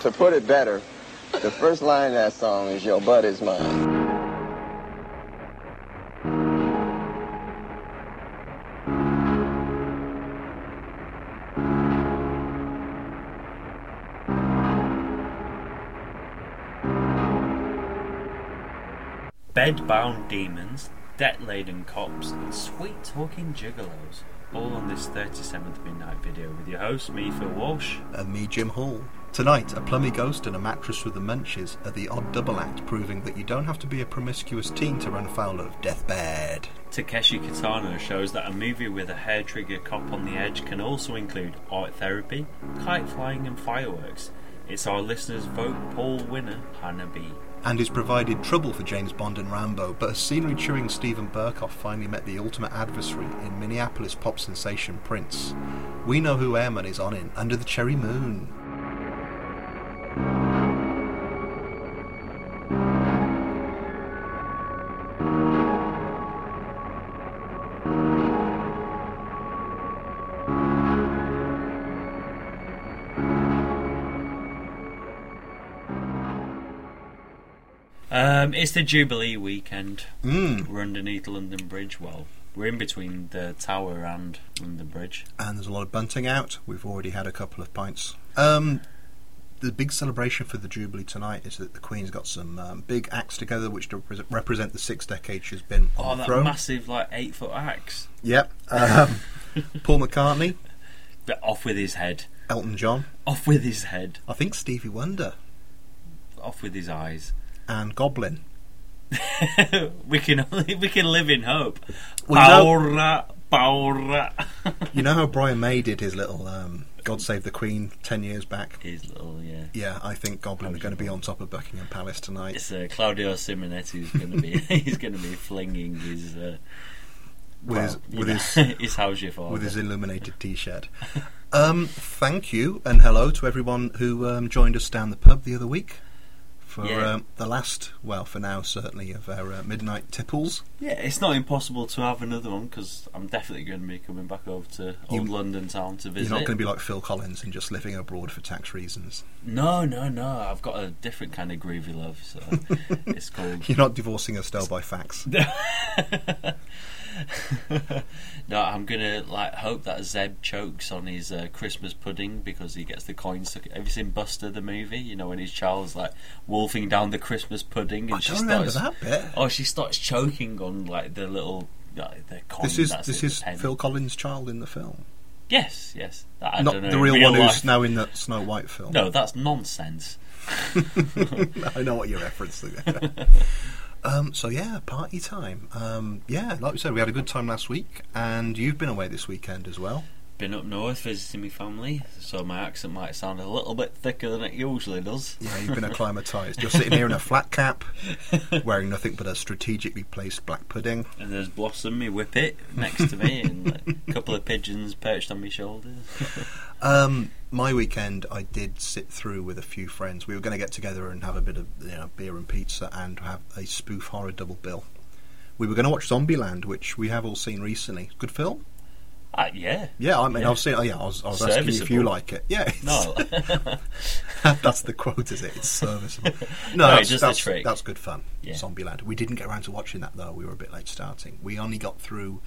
To put it better, the first line of that song is Your Butt is Mine. Bed-bound demons, debt-laden cops, and sweet-talking gigolos. All on this 37th Midnight video with your host, me, Phil Walsh. And me, Jim Hall. Tonight, a plummy ghost and a mattress with the munches are the odd double act, proving that you don't have to be a promiscuous teen to run foul of deathbed. Takeshi Kitano shows that a movie with a hair trigger cop on the edge can also include art therapy, kite flying, and fireworks. It's our listeners' vote poll winner, Hana-bi. And has provided trouble for James Bond and Rambo, but a scenery chewing Steven Berkoff finally met the ultimate adversary in Minneapolis pop sensation Prince. We know who Airman is on in Under the Cherry Moon. It's the Jubilee weekend. Mm. We're underneath London Bridge. Well, we're in between the Tower and London Bridge. And there's a lot of bunting out. We've already had a couple of pints. Um, the big celebration for the Jubilee tonight is that the Queen's got some um, big acts together which repre- represent the six decades she's been on Oh, the that throne. massive, like, eight foot axe. Yep. Um, Paul McCartney, But off with his head. Elton John, Off with his head. I think Stevie Wonder, Off with his eyes. and Goblin. we can only, we can live in hope. Well, Paura, Paura. You know how Brian May did his little um, God Save the Queen 10 years back? His little, yeah. Yeah, I think Goblin are going to be on top of Buckingham Palace tonight. It's uh, Claudio Simonetti who's going to be he's going to be flinging his uh, With his, with his how's your father? with his illuminated T-shirt. Um, thank you and hello to everyone who um, joined us down the pub the other week for Yeah. um, the last, well, for now certainly of our uh, midnight tipples. yeah, it's not impossible to have another one because I'm definitely going to be coming back over to old You- London town to visit. You're not going to be like Phil Collins and just living abroad for tax reasons. No, no, no. I've got a different kind of groovy love. So it's called. You're not divorcing Estelle by fax. no, I'm gonna like hope that Zeb chokes on his uh, Christmas pudding because he gets the coins. Stuck. Have you seen Buster the movie? You know when his child's like wolfing down the Christmas pudding and I she starts. that bit. Oh, she starts choking on like the little like, the coin. This is this in is. Phil Collins' child in the film, Yes, yes. I not don't know, the real, real one life. who's now in the Snow White film. No, that's nonsense. I know what you're referencing. um, so yeah, party time. Um, yeah, like we said, we had a good time last week, and you've been away this weekend as well. Been up north visiting my family, so my accent might sound a little bit thicker than it usually does. Yeah, you've been acclimatised. You're sitting here in a flat cap, wearing nothing but a strategically placed black pudding. And there's Blossom, me whippet, next to me, and like, a couple of pigeons perched on my shoulders. Um, my weekend, I did sit through with a few friends. We were going to get together and have a bit of you know beer and pizza and have a spoof horror double bill. We were going to watch Zombieland, which we have all seen recently. Good film. Ah, yeah. Yeah, I mean, Yeah. I've seen. oh yeah, I was, I was asking you if you like it. Yeah, No. that's the quote, is it? It's serviceable. No, No, that's, that's, trick. that's good fun. Yeah. Zombieland. We didn't get around to watching that though. We were a bit late starting. We only got through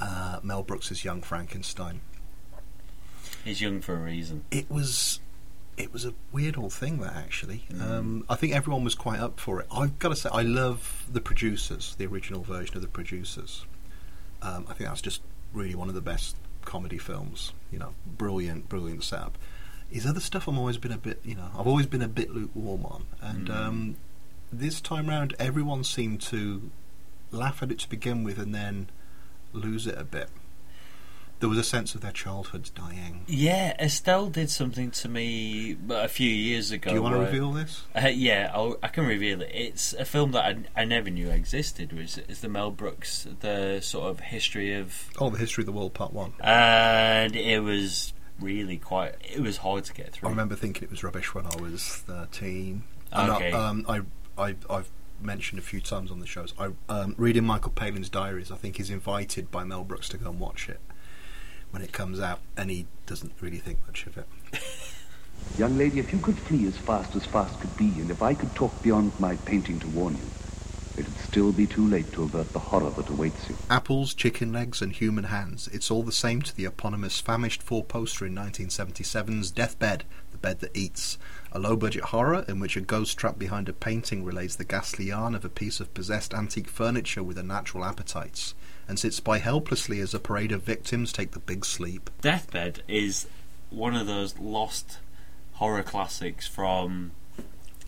uh, Mel Brooks's Young Frankenstein. He's young for a reason. It was. It was a weird old thing that actually. Um, I think everyone was quite up for it. I've got to say, I love the producers, the original version of the producers. Um, I think that's just really one of the best comedy films. You know, brilliant, brilliant setup. His other stuff, I'm always been a bit, you know, I've always been a bit lukewarm on, and Mm. um, this time round, everyone seemed to laugh at it to begin with, and then lose it a bit. There was a sense of their childhoods dying. Yeah, Estelle did something to me a few years ago. Do you want to reveal this? Uh, yeah, I'll, I can reveal it. It's a film that I, I never knew existed. Was it's the Mel Brooks, the sort of history of, Oh, the history of the world, part one. and it was really quite. It was hard to get through. I remember thinking it was rubbish when I was thirteen. I Okay. um, I, I, I've mentioned a few times on the shows. I um, reading Michael Palin's diaries. I think he's invited by Mel Brooks to go and watch it when it comes out, and he doesn't really think much of it. Young lady, if you could flee as fast as fast could be, and if I could talk beyond my painting to warn you, it'd still be too late to avert the horror that awaits you. Apples, chicken legs, and human hands. It's all the same to the eponymous famished four poster in 1977's Deathbed, The Bed That Eats, a low budget horror in which a ghost trapped behind a painting relays the ghastly yarn of a piece of possessed antique furniture with unnatural appetites, and sits by helplessly as a parade of victims take the big sleep. Deathbed is one of those lost horror classics from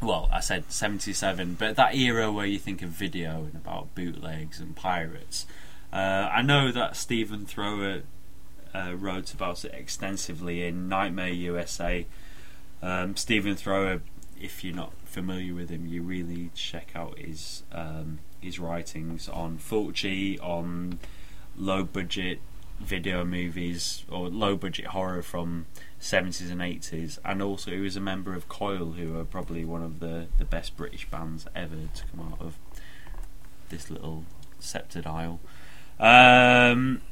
well, I said 77, but that era where you think of video and about bootlegs and pirates. Uh, I know that Stephen Thrower uh, wrote about it extensively in Nightmare USA. Um, Stephen Thrower, if you're not familiar with him, you really check out his um, his writings on Fulci, on low budget video movies or low budget horror from 70s and 80s, and also he was a member of Coil, who are probably one of the, the best British bands ever to come out of this little sceptred isle. Um,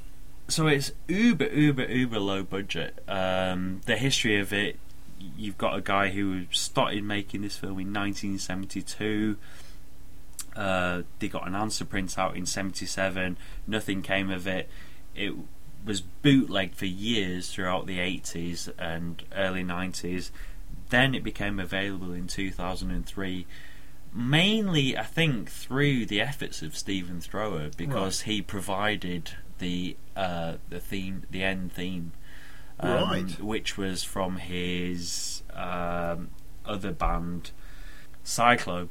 so it's uber, uber, uber low budget. Um, the history of it, you've got a guy who started making this film in 1972. Uh, they got an answer print out in 77, nothing came of it. It was bootlegged for years throughout the 80s and early 90s. Then it became available in 2003, mainly, I think, through the efforts of Stephen Thrower because he provided the uh, the theme, the end theme, um, Right. which was from his um, other band, Cyclobe.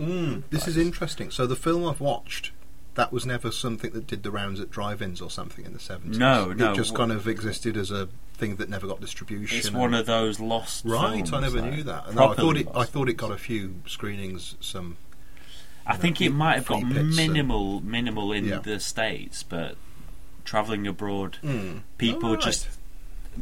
Mm, this is interesting. So the film I've watched, that was never something that did the rounds at drive-ins or something in the seventies. No, it no. It just kind of existed as a thing that never got distribution. It's one of those lost. right. films, I never like, knew that. No, I thought it. I thought it got a few screenings. Some I think it might have got pits and- minimal, minimal in Yeah. the states, but traveling abroad, Mm. people right. just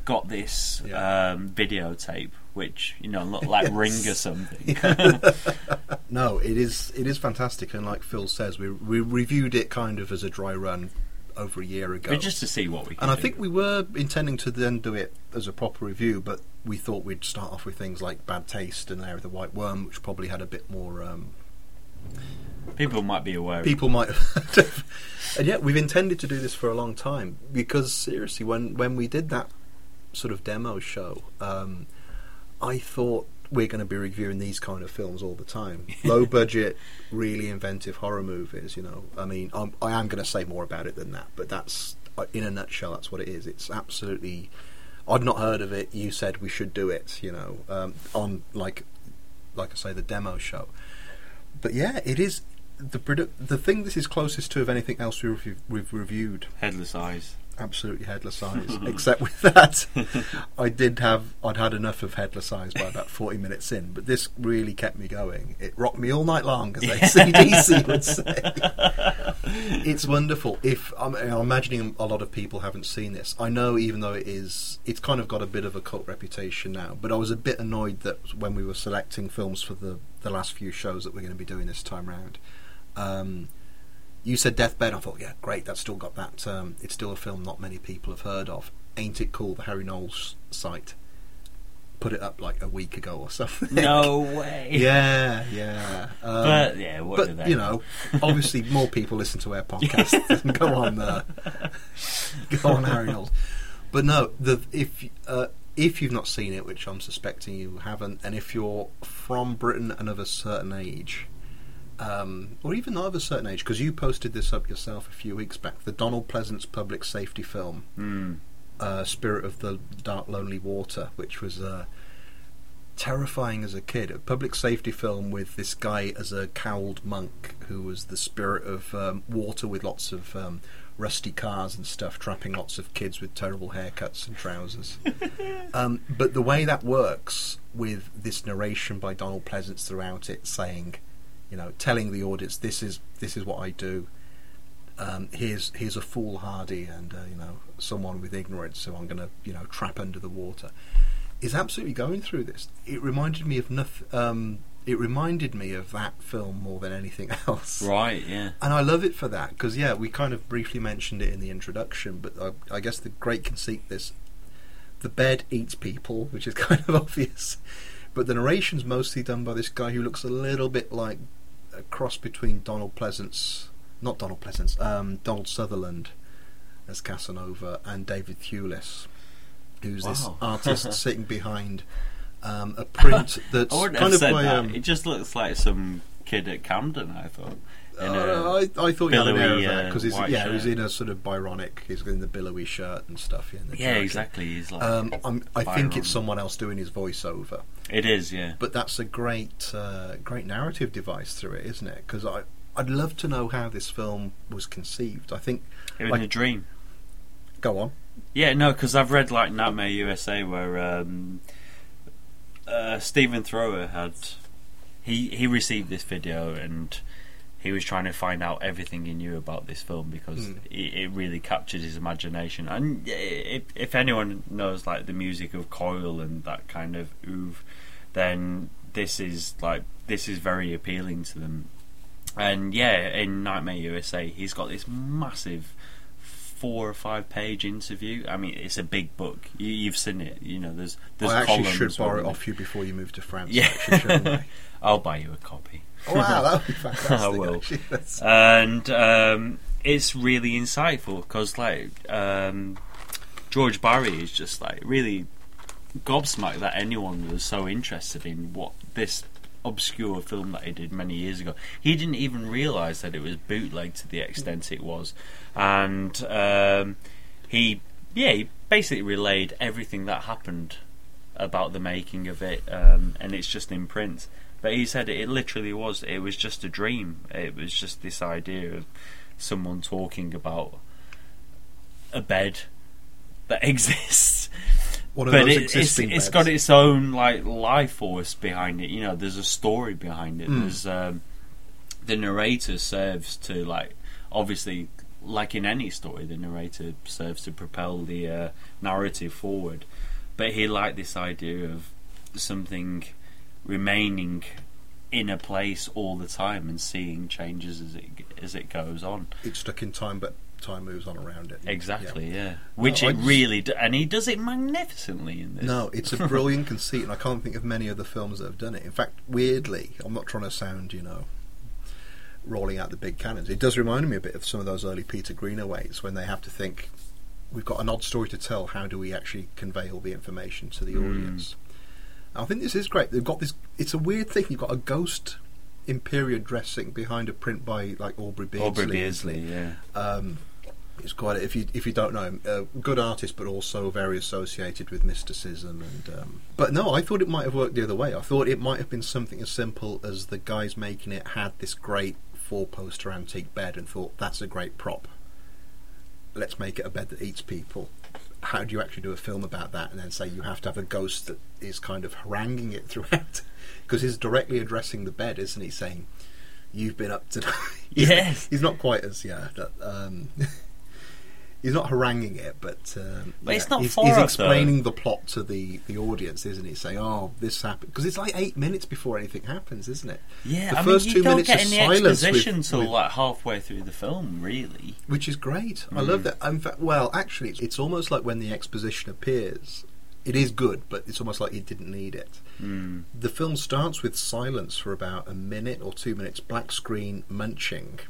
got this Yeah. um, videotape, which you know looked like Yes. Ring or something. No, it is. It is fantastic, and like Phil says, we we reviewed it kind of as a dry run over a year ago. but just to see what we. And I do. think we were intending to then do it as a proper review, but we thought we'd start off with things like Bad Taste and Lair of the White Worm, which probably had a bit more. Um, people might be aware. people might have. and yet, we've intended to do this for a long time because seriously, when when we did that sort of demo show, um, I thought we're going to be reviewing these kind of films all the time. Low budget, really inventive horror movies. You know, I mean, I'm, I am going to say more about it than that, but that's uh, in a nutshell. That's what it is. It's absolutely. I'd not heard of it. You said we should do it. You know, um, on like, like I say, the demo show. But yeah, it is the produ- the thing this is closest to of anything else we've, we've reviewed. Headless eyes. Absolutely headless eyes. Except with that, I did have I'd had enough of headless eyes by about forty minutes in. But this really kept me going. It rocked me all night long, as ACDC would say. it's wonderful. If I'm, I'm imagining a lot of people haven't seen this, I know even though it is, it's kind of got a bit of a cult reputation now. But I was a bit annoyed that when we were selecting films for the the last few shows that we're going to be doing this time round. Um, you said Deathbed. I thought, yeah, great. That's still got that. Um, it's still a film not many people have heard of. Ain't it cool? The Harry Knowles site put it up like a week ago or something. No way. yeah, yeah. Um, But yeah, what but you know, obviously more people listen to our podcast than go on uh, go on Harry Knowles. But no, the if uh, if you've not seen it, which I'm suspecting you haven't, and if you're from Britain and of a certain age, um, or even of a certain age, because you posted this up yourself a few weeks back, the Donald Pleasence public safety film, Hmm. uh, Spirit of the Dark Lonely Water, which was uh, terrifying as a kid. A public safety film with this guy as a cowled monk who was the spirit of um, water with lots of um, rusty cars and stuff, trapping lots of kids with terrible haircuts and trousers. um, but the way that works with this narration by Donald Pleasence throughout it, saying, you know, telling the audience, "This is this is what I do." um, here's here's a foolhardy and uh, you know someone with ignorance who I'm going to you know trap under the water is absolutely going through this. It reminded me of nothing. Um, it reminded me of that film more than anything else. Right. Yeah. And I love it for that because yeah, we kind of briefly mentioned it in the introduction, but I, I guess the great conceit this the bed eats people, which is kind of obvious. But the narration's mostly done by this guy who looks a little bit like a cross between Donald Pleasence, not Donald Pleasence, um, Donald Sutherland as Casanova, and David Thewlis, who's this artist sitting behind um, a print that's I wouldn't kind have of said by. that. Um, it just looks like some kid at Camden. I thought. A- Uh, I, I thought he had an that uh, because he's yeah he's in a sort of Byronic. He's in the billowy shirt and stuff. Yeah, yeah, jacket. exactly. He's like. Um, I'm, I think it's someone else doing his voiceover, it is, yeah. but that's a great uh, great narrative device through it, isn't it? Because I I'd love to know how this film was conceived. I think It was like- a dream. go on. Yeah, no, because I've read like Nightmare USA where um, uh, Stephen Thrower had he he received this video and he was trying to find out everything he knew about this film because Mm. it, it really captured his imagination. And if, if anyone knows like the music of Coil and that kind of oeuvre, then this is like this is very appealing to them. And yeah, in Nightmare USA, he's got this massive four or five page interview. I mean, it's a big book. You, you've seen it. You know, there's there's I actually columns should borrow it off you before you move to France. Yeah. actually. I'll buy you a copy. Oh, wow, that would be fantastic. I will. actually. And um, it's really insightful because like um, George Barry is just like really gobsmacked that anyone was so interested in what this obscure film that he did many years ago. He didn't even realise that it was bootleg to the extent it was, and um, he yeah he basically relayed everything that happened about the making of it, um, and it's just in print. But he said it, it literally was. It was just a dream. It was just this idea of someone talking about a bed that exists. But it, it's, it's got its own like life force behind it. You know, there's a story behind it. Mm. There's um, the narrator serves to like obviously like in any story, the narrator serves to propel the uh, narrative forward. But he liked this idea of something remaining in a place all the time and seeing changes as it as it goes on. It's stuck in time, but time moves on around it. Exactly, Yeah. yeah. Which No, it just- really do, and he does it magnificently in this. No, it's a brilliant conceit, and I can't think of many other films that have done it. In fact, weirdly, I'm not trying to sound, you know, rolling out the big cannons. It does remind me a bit of some of those early Peter Greenaways when they have to think, we've got an odd story to tell. How do we actually convey all the information to the Mm. audience? I think this is great. They've got this. It's a weird thing. You've got a ghost Imperial dressing behind a print by like Aubrey Beardsley. Aubrey Beardsley, yeah. Um, it's quite if you if you don't know him, a good artist, but also very associated with mysticism. And um, but no, I thought it might have worked the other way. I thought it might have been something as simple as the guys making it had this great four poster antique bed and thought that's a great prop. Let's make it a bed that eats people. How do you actually do a film about that? And then say you have to have a ghost that is kind of haranguing it throughout, because he's directly addressing the bed, isn't he? Saying, "You've been up to." Yes. he's not quite as yeah. that, Um, he's not haranguing it, but um, But it's not he's, he's us, explaining the plot to the the audience, isn't he? Saying, "Oh, this happened," because it's like eight minutes before anything happens, isn't it? Yeah, the I first mean, two you don't minutes get of any silence exposition until like halfway through the film, really. which is great. I Mm. love that. In fact, well, actually, it's almost like when the exposition appears, it is good, but it's almost like you didn't need it. Mm. The film starts with silence for about a minute or two minutes, black screen munching,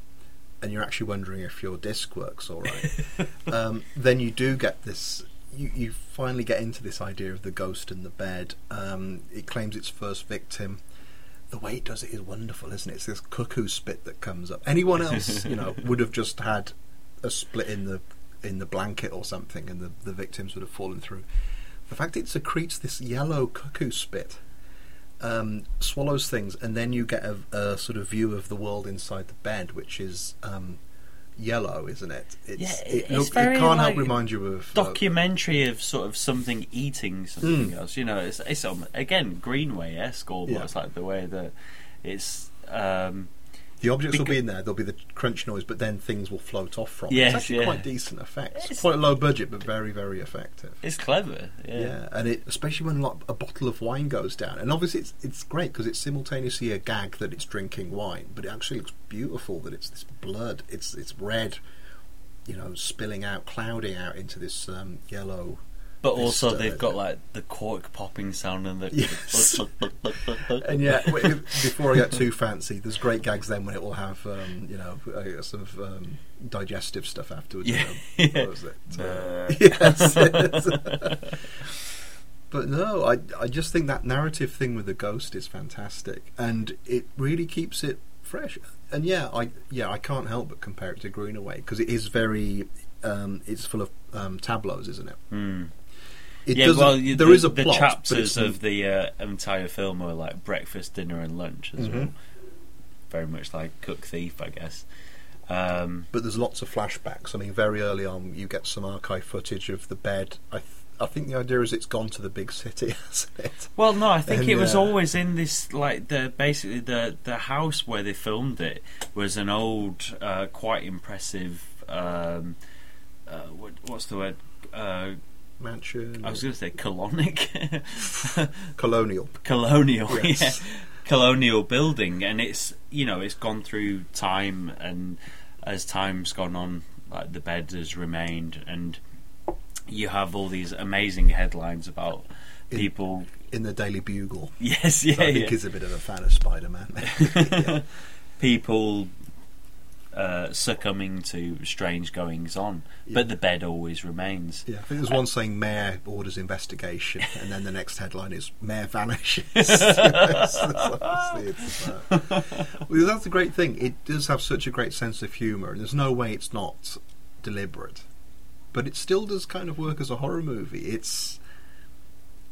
and you're actually wondering if your disc works all right. um, then you do get this. You, you finally get into this idea of the ghost in the bed. Um, it claims its first victim. The way it does it is wonderful, isn't it? It's this cuckoo spit that comes up. Anyone else, you know, would have just had a split in the in the blanket or something, and the, the victims would have fallen through. The fact it secretes this yellow cuckoo spit um, swallows things, and then you get a, a sort of view of the world inside the bed, which is um, yellow, isn't it? It's, Yeah, it, it's look- it can't like, help remind you of uh, Documentary of sort of something eating something Mm. else. You know, it's, it's um, again Greenaway esque almost like the way that it's. Um, the objects will be in there. There'll be the crunch noise, but then things will float off from. it. Yes, it's actually yeah. quite decent effects. It's- quite low budget, but very very effective. it's clever. Yeah. Yeah, and it especially when like a bottle of wine goes down, and obviously it's it's great because it's simultaneously a gag that it's drinking wine, but it actually looks beautiful that it's this blood. It's it's red, you know, spilling out, clouding out into this um, yellow But also, they've got like the cork popping sound and the. Yes. and yeah, before I get too fancy, there's great gags then when it will have, um, you know, sort of um, digestive stuff afterwards. Yeah. You know, what was it? Uh, yes. but no, I I just think that narrative thing with the ghost is fantastic, and it really keeps it fresh. And yeah, I yeah I can't help but compare it to Greenaway because it is very. Um, it's full of um, tableaus, isn't it? Hmm. It yeah, well, you, there the, is a the plot, chapters of the uh, entire film are like breakfast, dinner, and lunch as well. Mhm. Very much like Cook Thief, I guess. Um, but there's lots of flashbacks. I mean, very early on, you get some archive footage of the bed. I, th- I think the idea is it's gone to the big city, hasn't it? well, no, I think And, it was uh, always in this like the basically the the house where they filmed it was an old, uh, quite impressive. Um, uh, what, what's the word? Mansion, I was going to say colonic, colonial. colonial, Yes. yeah, colonial building, and it's you know it's gone through time, and as time's gone on, like the bed has remained, and you have all these amazing headlines about In- people. in the Daily Bugle. Yes, So yeah, I think yeah. he's a bit of a fan of Spider-Man. yeah. people uh, succumbing to strange goings on, Yeah. but the bed always remains. Yeah, I think there's one saying Mayor orders investigation, and then the next headline is Mayor vanishes. Honestly, uh, well, that's the great thing. It does have such a great sense of humour, and there's no way it's not deliberate. But it still does kind of work as a horror movie. It's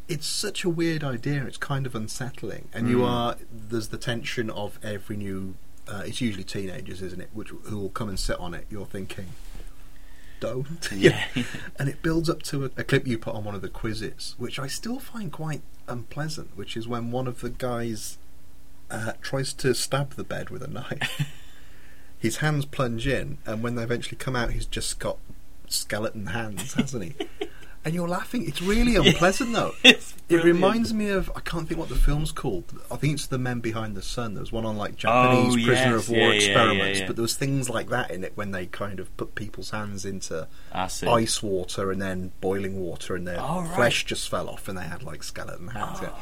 it's such a weird idea. It's kind of unsettling, and you Mm. are there's the tension of every new. Uh, it's usually teenagers, isn't it? Which who will come and sit on it. You're thinking, don't. Yeah. and it builds up to a, a clip you put on one of the quizzes, which I still find quite unpleasant. Which is when one of the guys uh, tries to stab the bed with a knife. His hands plunge in, and when they eventually come out, he's just got skeleton hands, hasn't he? And you're laughing. It's really unpleasant, though. It's It brilliant. reminds me of I can't think what the film's called. I think it's The Men Behind the Sun. There was one on like oh, Japanese Oh, prisoner yes, of war yeah, experiments, yeah, yeah. but there was things like that in it when they kind of put people's hands into acid. ice water and then boiling water, and their Oh, right. flesh just fell off, and they had like skeleton hands. Oh,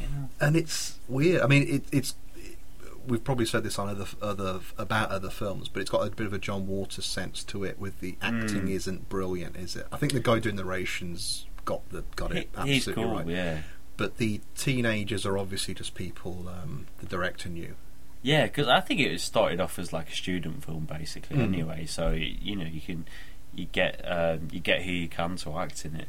yeah. And it's weird. I mean, it, it's we've probably said this on other other about other films, but it's got a bit of a John Waters sense to it. With the acting Mm. isn't brilliant, is it? I think the guy doing the narrations got the got it He- absolutely cool, right. yeah. But the teenagers are obviously just people um, the director knew. Yeah, because I think it started off as like a student film, basically. Mm. Anyway, so you know you can you get um, you get who you can to act in it.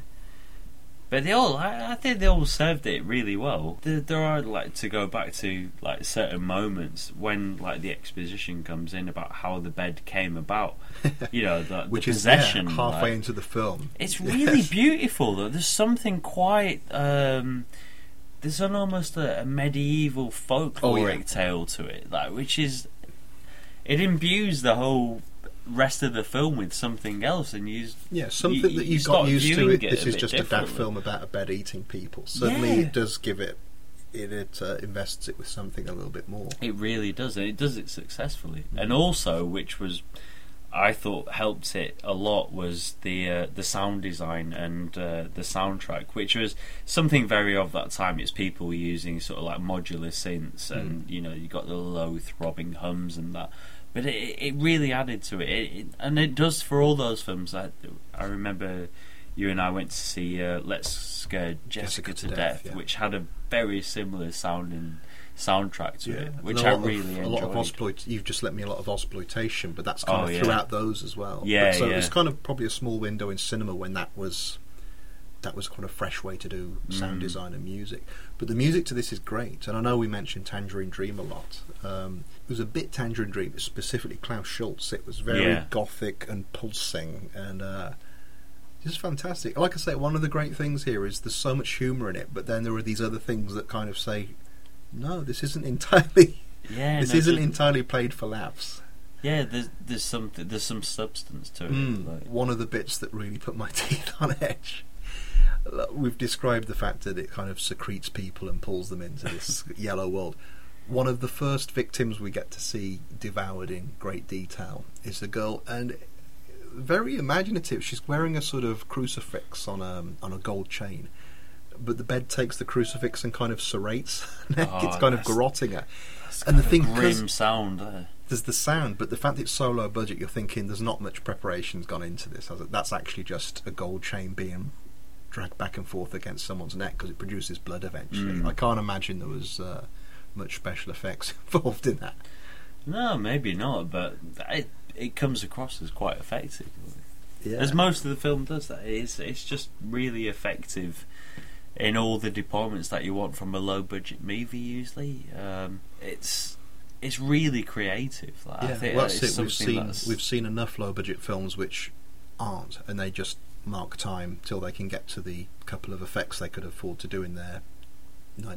But they all, I, I think they all served it really well. There, there are like to go back to like certain moments when like the exposition comes in about how the bed came about. You know, the, Which the is yeah, possession. halfway like- into the film. it's really Yes. beautiful though. There's something quite. Um, there's an almost a, a medieval folkloric Oh, yeah. tale to it, like which is. It imbues the whole rest of the film with something else, and you. Yeah, something you- that you start got used to. It, it this is just a daft film about a bed eating people. Suddenly, Yeah. it does give it. It, it uh, invests it with something a little bit more. It really does, and it does it successfully. And also, which was, I thought helped it a lot was the uh, the sound design and uh, the soundtrack, which was something very of that time. It's people using sort of like modular synths, and you know you got the low throbbing hums and that. But it, it really added to it. It, it, and it does for all those films. I, I remember you and I went to see uh, Let's Scare Jessica, to, Death, yeah. which had a very similar sounding soundtrack to it, which I really of, a lot of enjoyed. exploit. You've just let me a lot of exploitation, but that's kind Oh, of yeah. throughout those as well. Yeah, But so yeah. it was kind of probably a small window in cinema when that was that was kind of fresh way to do sound Mm. design and music. But the music to this is great, and I know we mentioned Tangerine Dream a lot. Um, was a bit Tangerine Dream, but specifically Klaus Schulze. It was very Yeah. gothic and pulsing and. Uh, just fantastic. Like I say, one of the great things here is there's so much humour in it, but then there are these other things that kind of say, no, this isn't entirely Yeah, this no, isn't entirely played for laughs. Yeah, there's there's some there's some substance to it. Mm, like- one of the bits that really put my teeth on edge. We've described the fact that it kind of secretes people and pulls them into this yellow world. One of the first victims we get to see devoured in great detail is the girl, and very imaginative. She's wearing a sort of crucifix on a on a gold chain, but the bed takes the crucifix and kind of serrates her neck. Oh, it's kind of garroting her. And the thing- grim sound there. There's the sound, but the fact it's so low budget, you're thinking there's not much preparation's gone into this. That's actually just a gold chain being dragged back and forth against someone's neck because it produces blood eventually. Mm. I can't imagine there was uh, much special effects involved in that. No, maybe not, but it it comes across as quite effective. Yeah. As most of the film does that. It's it's just really effective in all the departments that you want from a low budget movie usually. Um, it's it's really creative. Like, I think well, that's it. We've seen that's- we've seen enough low budget films which aren't, and they just mark time till they can get to the couple of effects they could afford to do in their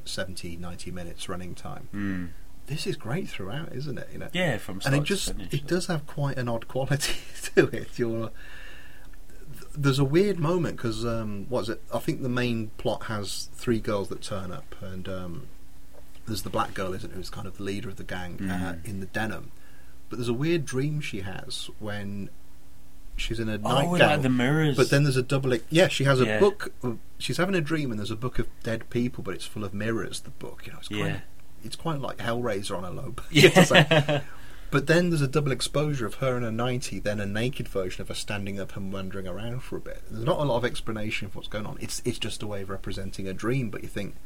70, 90 minutes running time. Mm. This is great throughout, isn't it? You know, Yeah, from and it just finish. it does have quite an odd quality to it. You're th- there's a weird moment because um, what is it? I think the main plot has three girls that turn up, and um, there's the black girl, isn't it, who's kind of the leader of the gang uh, Mhm. in the denim. But there's a weird dream she has when she's in a Oh, nightgown. like the mirrors. But then there's a double. Yeah, she has a Yeah. book. Of, she's having a dream, and there's a book of dead people, but it's full of mirrors. The book, you know, it's quite. Yeah. It's quite like Hellraiser on a low budget. It's like- yeah. but then there's a double exposure of her in a 90, then a naked version of her standing up and wandering around for a bit. There's not a lot of explanation of what's going on. It's it's just a way of representing a dream, but you think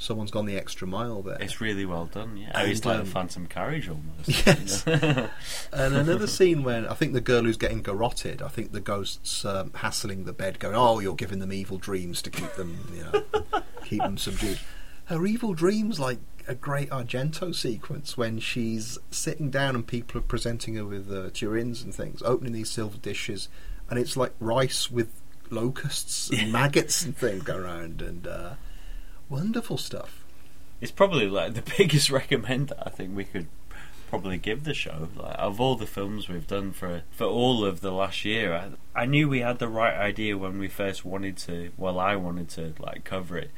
someone's gone the extra mile there. It's really well done. Yeah, And, it's like um, a Phantom Carriage almost. Yes. you know? And another scene when I think the girl who's getting garroted, I think the ghost's um, hassling the bed, going, "Oh, you're giving them evil dreams to keep them, you know, keep them subdued." Her evil dreams, like a great Argento sequence when she's sitting down and people are presenting her with uh, turins and things, opening these silver dishes, and it's like rice with locusts and maggots and things go around, and uh, wonderful stuff. it's probably like the biggest recommend I think we could probably give the show. Like of all the films we've done for for all of the last year, I, I knew we had the right idea when we first wanted to. Well, I wanted to like cover it,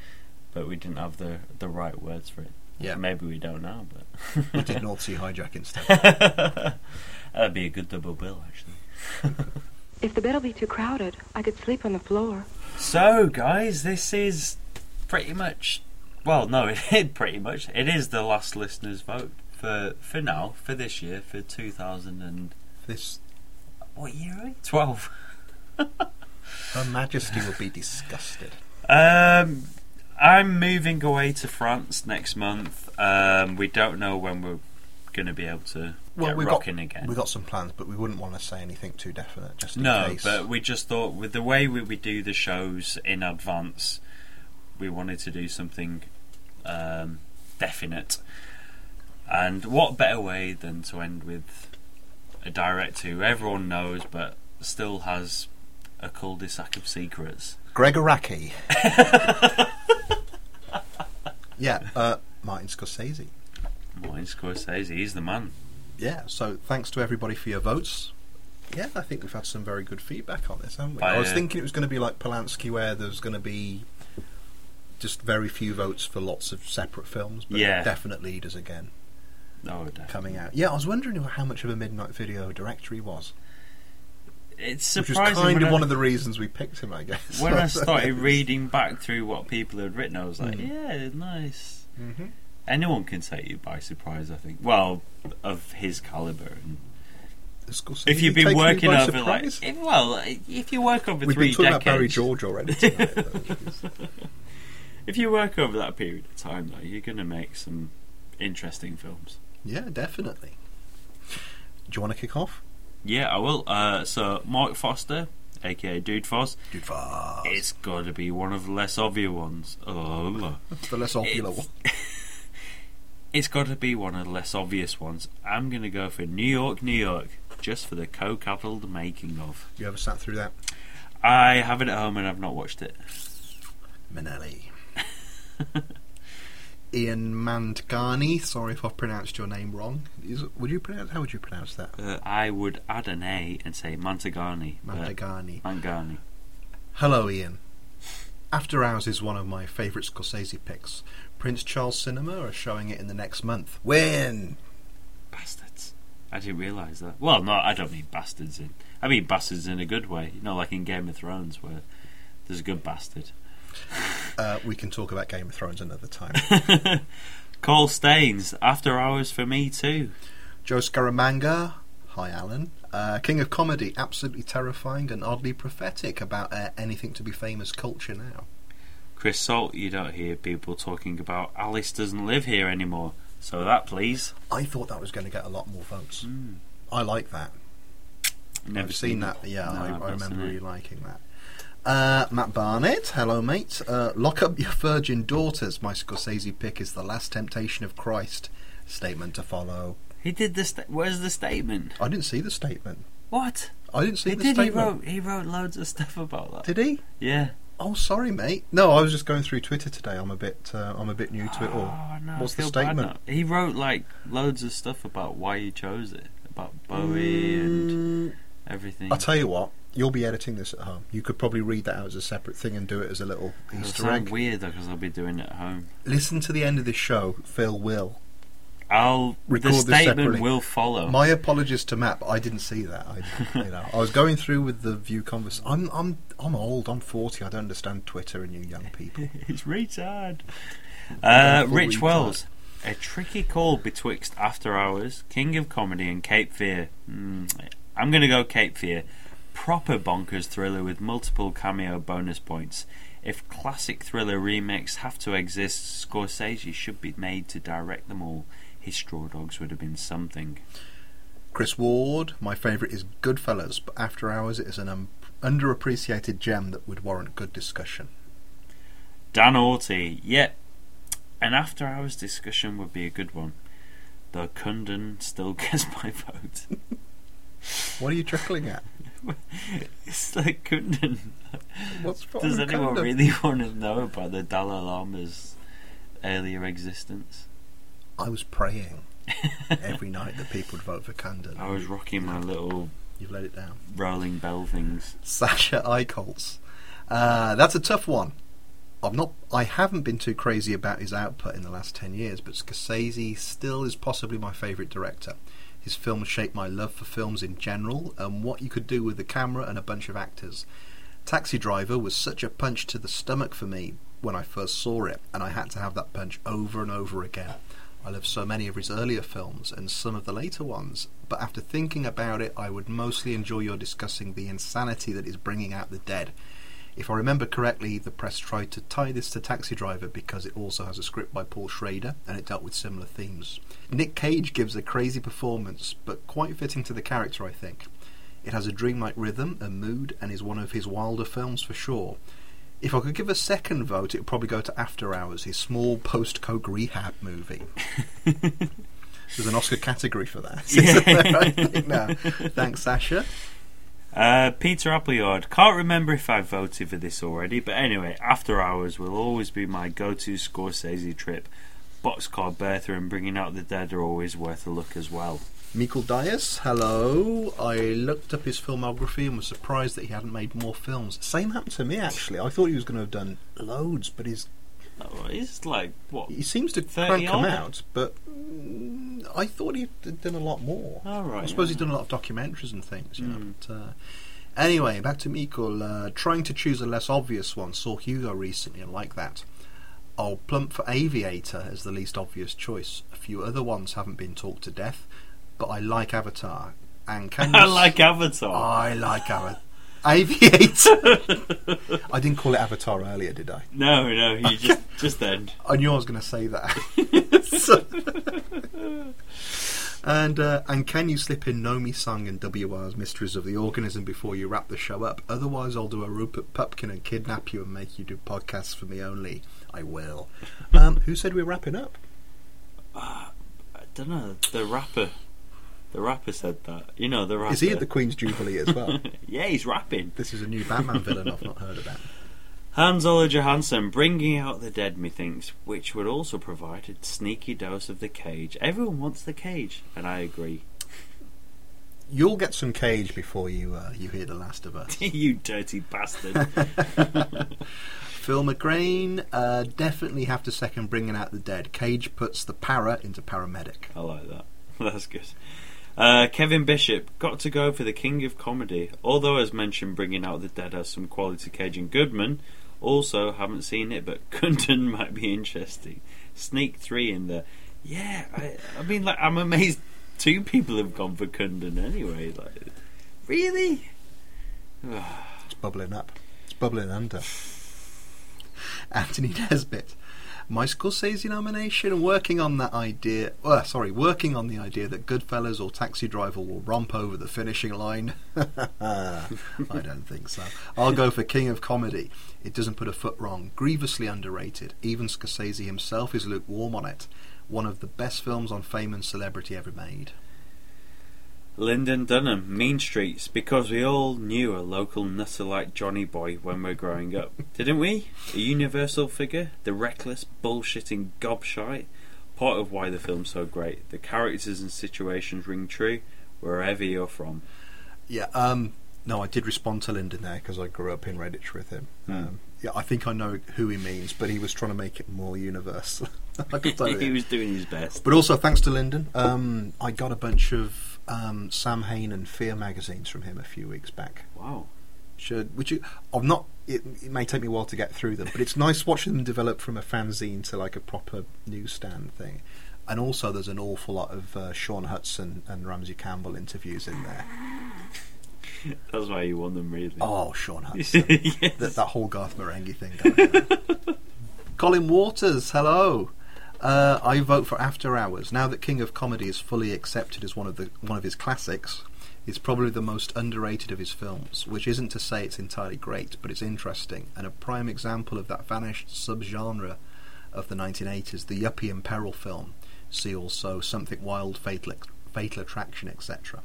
but we didn't have the the right words for it. Yeah. maybe we don't now, but We did North Sea Hijack instead. that'd be a good double bill actually. If the bed'll be too crowded, I could sleep on the floor. So, guys, this is pretty much. Well, no, it is pretty much. It is the last listeners' vote for for now for this year for 2000 and This what year? Are we? Twelve. Her Majesty would be disgusted. Um, I'm moving away to France next month. Um, we don't know when we're going to be able to get we've rocking got, again. We've got some plans, but we wouldn't want to say anything too definite, just in No, case. but we just thought with the way we, we do the shows in advance, we wanted to do something um, definite. And what better way than to end with a director who everyone knows but still has a cul-de-sac of secrets? Gregg Araki. yeah, uh, Martin Scorsese. Martin Scorsese, he's the man. Yeah, so thanks to everybody for your votes. Yeah, I think we've had some very good feedback on this, haven't we? By, I was uh, thinking it was going to be like Polanski, where there's going to be just very few votes for lots of separate films, but Yeah. definitely does again Oh, definitely. coming out. Yeah, I was wondering how much of a midnight video director he was. It's Which was surprising. kind of I- one of the reasons we picked him, I guess. when I started reading back through what people had written, I was like, Mm. yeah, nice. hmm Anyone can take you by surprise, I think. Well, of his caliber. And if you've been taking working over like, if, well, if you work over We've three been talking about Barry George already tonight. though. if you work over that period of time, though, you're going to make some interesting films. yeah, definitely. Do you want to kick off? Yeah, I will. Uh, so, Mark Foster, aka Dude Foss, Dude, fast. it's got to be one of the less obvious ones. Oh, the less It's- one. It's got to be one of the less obvious ones. I'm going to go for New York, New York, just for the co-capital making of. You ever sat through that? I have it at home and I've not watched it. Minnelli. Ian Mandgani. Sorry if I've pronounced your name wrong. Is, would you pronounce? How would you pronounce that? Uh, I would add an A and say Mantagani. but- Mandgani. Hello, Ian. After Hours is one of my favourite Scorsese picks. Prince Charles Cinema are showing it in the next month. Win. Bastards. I didn't realise that. Well, no, I don't mean bastards in. I mean bastards in a good way. You know, like in Game of Thrones, where there's a good bastard. Uh, we can talk about Game of Thrones another time. Cole Staines, After Hours for me too. Joe Scaramanga, hi Alan. Uh, King of Comedy, absolutely terrifying and oddly prophetic about uh, anything to be famous culture now. Chris Salt, you don't hear people talking about Alice doesn't live here anymore. So that, please. I thought that was going to get a lot more votes. Mm. I like that. Never I've seen that. Yeah, No, I, I remember seen really liking that. Uh, Matt Barnett, hello mate. Uh, Lock up your virgin daughters. My Scorsese pick is the Last Temptation of Christ. Statement to follow. He did the. Sta- Where's the statement? I didn't see the statement. What? I didn't see He the did. He wrote. He wrote loads of stuff about that. Did he? Yeah. Oh, sorry, mate. No, I was just going through Twitter today. I'm a bit. Uh, I'm a bit new to it all. Oh no! What's the statement? He wrote like loads of stuff about why he chose it, about Bowie and Mm, everything. I'll tell you what. You'll be editing this at home. You could probably read that out as a separate thing and do it as a little It'll Easter sound egg. weird though because I'll be doing it at home. Listen to the end of this show. Phil will. I'll Record the this statement separately. will follow. My apologies to Matt, but I didn't see that. I, you know, I was going through with the view convers. I'm, I'm, I'm old. I'm 40. I don't understand Twitter and you young people. it's retard. Uh, Rich retard. Wells. A tricky call betwixt After Hours, King of Comedy, and Cape Fear. Hmm, I'm going to go Cape Fear. Proper bonkers thriller with multiple cameo bonus points. If classic thriller remakes have to exist, Scorsese should be made to direct them all. His Straw Dogs would have been something. Chris Ward. My favourite is Goodfellas, but After Hours is an um, underappreciated gem that would warrant good discussion. Dan Orty. Yep. An After Hours discussion would be a good one. Though Kundun still gets my vote. What are you chuckling at? It's like wrong Does anyone Kundun? really want to know about the Dalai Lama's earlier existence? I was praying every night that people would vote for Kundun. I was rocking my little You've let it down. rolling bell things. Sasha Eichholz. Uh, that's a tough one. I've not, I haven't been too crazy about his output in the last ten years, but Scorsese still is possibly my favourite director. His films shaped my love for films in general and what you could do with a camera and a bunch of actors. Taxi Driver was such a punch to the stomach for me when I first saw it, and I had to have that punch over and over again. I love so many of his earlier films and some of the later ones, but after thinking about it, I would mostly enjoy your discussing the insanity that is bringing out the dead. If I remember correctly, the press tried to tie this to Taxi Driver because it also has a script by Paul Schrader and it dealt with similar themes. Nick Cage gives a crazy performance, but quite fitting to the character, I think. It has a dreamlike rhythm and mood and is one of his wilder films for sure. If I could give a second vote, it would probably go to After Hours, his small post coke rehab movie. There's an Oscar category for that. isn't there, I think now. Thanks, Sasha. Uh, Peter Appleyard. Can't remember if I voted for this already, but anyway, After Hours will always be my go-to Scorsese trip. Boxcar Bertha and Bringing Out the Dead are always worth a look as well. Mikkel Dias, hello. I looked up his filmography and was surprised that he hadn't made more films. Same happened to me actually. I thought he was going to have done loads, but he's Oh, it's like what? he seems to 30 crank them out. But mm, I thought he'd done a lot more. All right. I suppose yeah. he's done a lot of documentaries and things. You know. Mm. But, uh, anyway, back to Mikkel. Uh, trying to choose a less obvious one. Saw Hugo recently and like that. I'll plump for Aviator as the least obvious choice. A few other ones haven't been talked to death, but I like Avatar. And can I like Avatar. I like Avatar. Aviator. I didn't call it Avatar earlier, did I? no, no, you just just then. I knew I was going to say that. So- and uh, and can you slip in Nomi Sung and WR's Mysteries of the Organism before you wrap the show up? Otherwise, I'll do a Rupert Pupkin and kidnap you and make you do podcasts for me only. I will. Um, who said we're wrapping up? Uh, I don't know. The rapper, the rapper said that. You know the rapper. Is he at the Queen's Jubilee as well? yeah, he's rapping. this is a new Batman villain I've not heard about. Hans Ola Johansson, bringing out the dead, methinks, which would also provide a sneaky dose of the cage. Everyone wants the cage, and I agree. You'll get some cage before you uh, you hear the last of us. you dirty bastard. Phil McGrain, uh, definitely have to second bringing out the dead. Cage puts the para into paramedic. I like that. That's good. Uh, Kevin Bishop got to go for the king of comedy. Although, as mentioned, bringing out the dead has some quality. Cage and Goodman. Also, haven't seen it, but Kundun might be interesting. Sneak three in there. Yeah, I, I mean, like, I'm amazed two people have gone for Kundun anyway. Like, really? It's bubbling up. It's bubbling under. Anthony Nesbitt. My Scorsese nomination, working on that idea. Uh, sorry, working on the idea that Goodfellas or Taxi Driver will romp over the finishing line. I don't think so. I'll go for King of Comedy. It doesn't put a foot wrong. Grievously underrated. Even Scorsese himself is lukewarm on it. One of the best films on fame and celebrity ever made. Lyndon Dunham, Mean Streets, because we all knew a local nutter like Johnny Boy when we were growing up, didn't we? A universal figure, the reckless, bullshitting gobshite. Part of why the film's so great. The characters and situations ring true wherever you're from. Yeah, um, no, I did respond to Lyndon there because I grew up in Redditch with him. Hmm. Um, yeah, I think I know who he means, but he was trying to make it more universal. I could tell he was doing his best. But also, thanks to Lyndon, um, I got a bunch of um, Samhain and Fear magazines from him a few weeks back. Wow. Should, which you, I'm not. It, it may take me a while to get through them, but it's nice watching them develop from a fanzine to like a proper newsstand thing. And also, there's an awful lot of uh, Shaun Hutson and Ramsey Campbell interviews in there. That's why you won them, really. Oh, Shaun Hutson. yes. that, that whole Garth Marenghi thing. Colin Waters, hello. Uh, I vote for After Hours. Now that King of Comedy is fully accepted as one of the one of his classics, it's probably the most underrated of his films. Which isn't to say it's entirely great, but it's interesting and a prime example of that vanished subgenre of the 1980s, the yuppie and peril film. See also Something Wild, Fatal, Fatal Attraction, etc.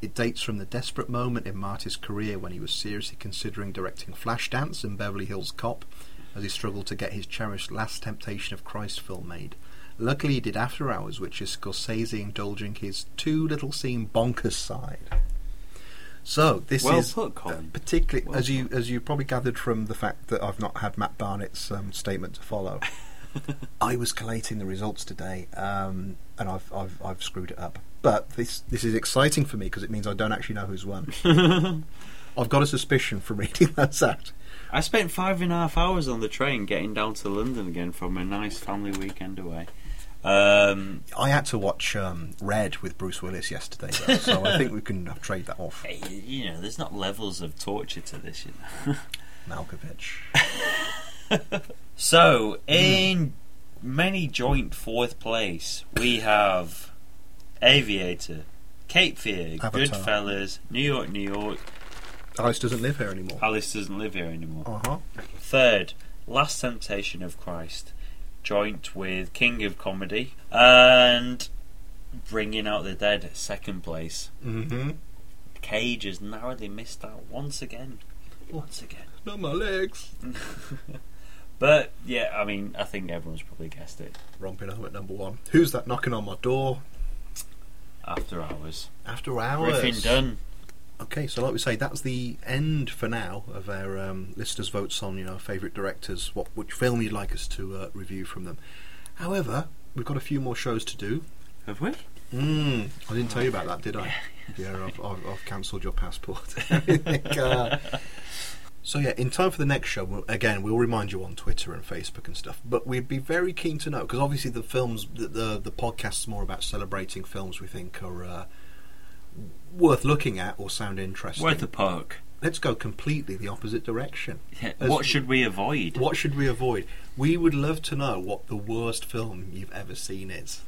It dates from the desperate moment in Marty's career when he was seriously considering directing Flashdance and Beverly Hills Cop as he struggled to get his cherished Last Temptation of Christ film made. Luckily, he did After Hours, which is Scorsese indulging his too little seen bonkers side. So this Well is put, Colin. uh, particularly Well as you as you probably gathered from the fact that I've not had Matt Barnett's um, statement to follow. I was collating the results today, um, and I've, I've I've screwed it up. But this this is exciting for me because it means I don't actually know who's won. I've got a suspicion from reading that out. I spent five and a half hours on the train getting down to London again from a nice family weekend away. Um, I had to watch um, Red with Bruce Willis yesterday, though, so I think we can trade that off. you know, there's not levels of torture to this, you know. Malkovich. So, in many joint fourth place, we have Aviator, Cape Fear, Avatar. Goodfellas, New York, New York. Alice doesn't live here anymore. Alice doesn't live here anymore. Uh huh. Third, Last Temptation of Christ, joint with King of Comedy, and Bringing Out the Dead, second place. Mm-hmm. Cage has narrowly missed out once again. Once again. Not my legs. But, yeah, I mean, I think everyone's probably guessed it. Romping home at number one. Who's that knocking on my door? After hours. After hours. Griffin Dunne. Okay, so like we say, that's the end for now of our um, listeners' votes on you know favourite directors, what which film you'd like us to uh, review from them. However, we've got a few more shows to do. Have we? Mm, I didn't tell you about that, did I? Yeah, I've, I've, I've cancelled your passport. Uh, so yeah, in time for the next show, we'll, again, we'll remind you on Twitter and Facebook and stuff. But we'd be very keen to know because obviously the films, the, the the podcast's more about celebrating films we think are uh, worth looking at or sound interesting. Worth a poke. Let's go completely the opposite direction. Yeah, what should we avoid? What should we avoid? We would love to know what the worst film you've ever seen is.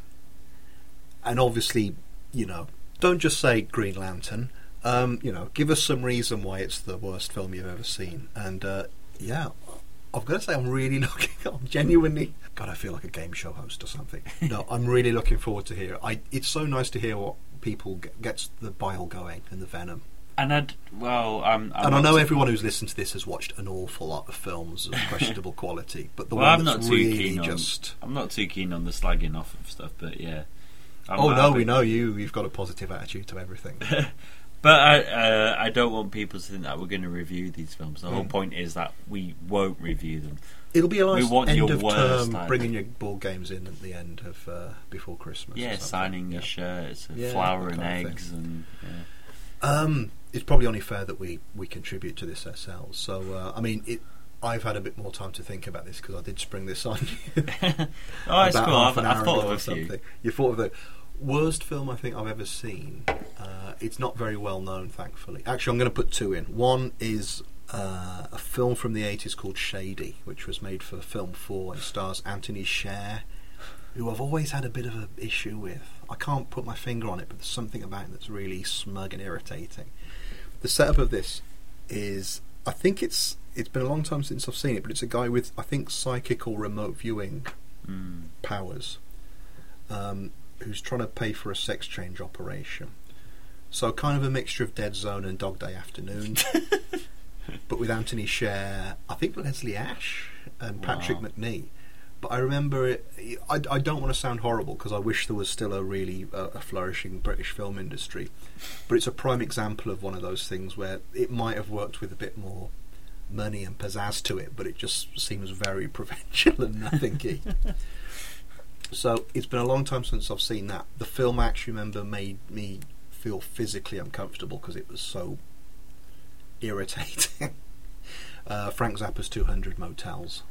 And obviously, you know, don't just say Green Lantern. Um, you know, give us some reason why it's the worst film you've ever seen. And uh, yeah, I've got to say, I'm really looking. I'm genuinely. God, I feel like a game show host or something. No, I'm really looking forward to hear. I. It's so nice to hear what people get, gets the bile going and the venom. And I'd, well, I'm, I'm and I know everyone who's listened to this has watched an awful lot of films of questionable quality, but the Well, one I'm that's not too really keen on. just. I'm not too keen on the slagging off of stuff, but yeah. I'm oh no, happy- we know you. You've got a positive attitude to everything. But I, uh, I don't want people to think that we're going to review these films. The whole Mm. point is that we won't review them. It'll be a nice end of term, bringing your board games in at the end of uh, before Christmas. Yeah, signing Yeah. your shirts, of Yeah, flour and eggs, and yeah. Um, it's probably only fair that we, we contribute to this ourselves. So, uh, I mean, it. I've had a bit more time to think about this because I did spring this on you. oh, it's about cool. half I've, an I've hour thought of or a few. something. You thought of the worst film I think I've ever seen. Uh, it's not very well known, thankfully. Actually, I'm going to put two in. One is uh, a film from the 80s called Shady, which was made for Film 4 and stars Antony Sher, who I've always had a bit of an issue with. I can't put my finger on it, but there's something about it that's really smug and irritating. The setup of this is, I think it's it's been a long time since I've seen it, but it's a guy with I think psychic or remote viewing Mm. powers, um, who's trying to pay for a sex change operation. So kind of a mixture of Dead Zone and Dog Day Afternoon, but with Antony Sher, I think Leslie Ash and Patrick Wow. Macnee. But I remember it. I, I don't want to sound horrible because I wish there was still a really uh, a flourishing British film industry. But it's a prime example of one of those things where it might have worked with a bit more money and pizzazz to it, but it just seems very provincial and nothingy. so it's been a long time since I've seen that. The film I actually remember made me feel physically uncomfortable because it was so irritating. uh, Frank Zappa's 200 Motels.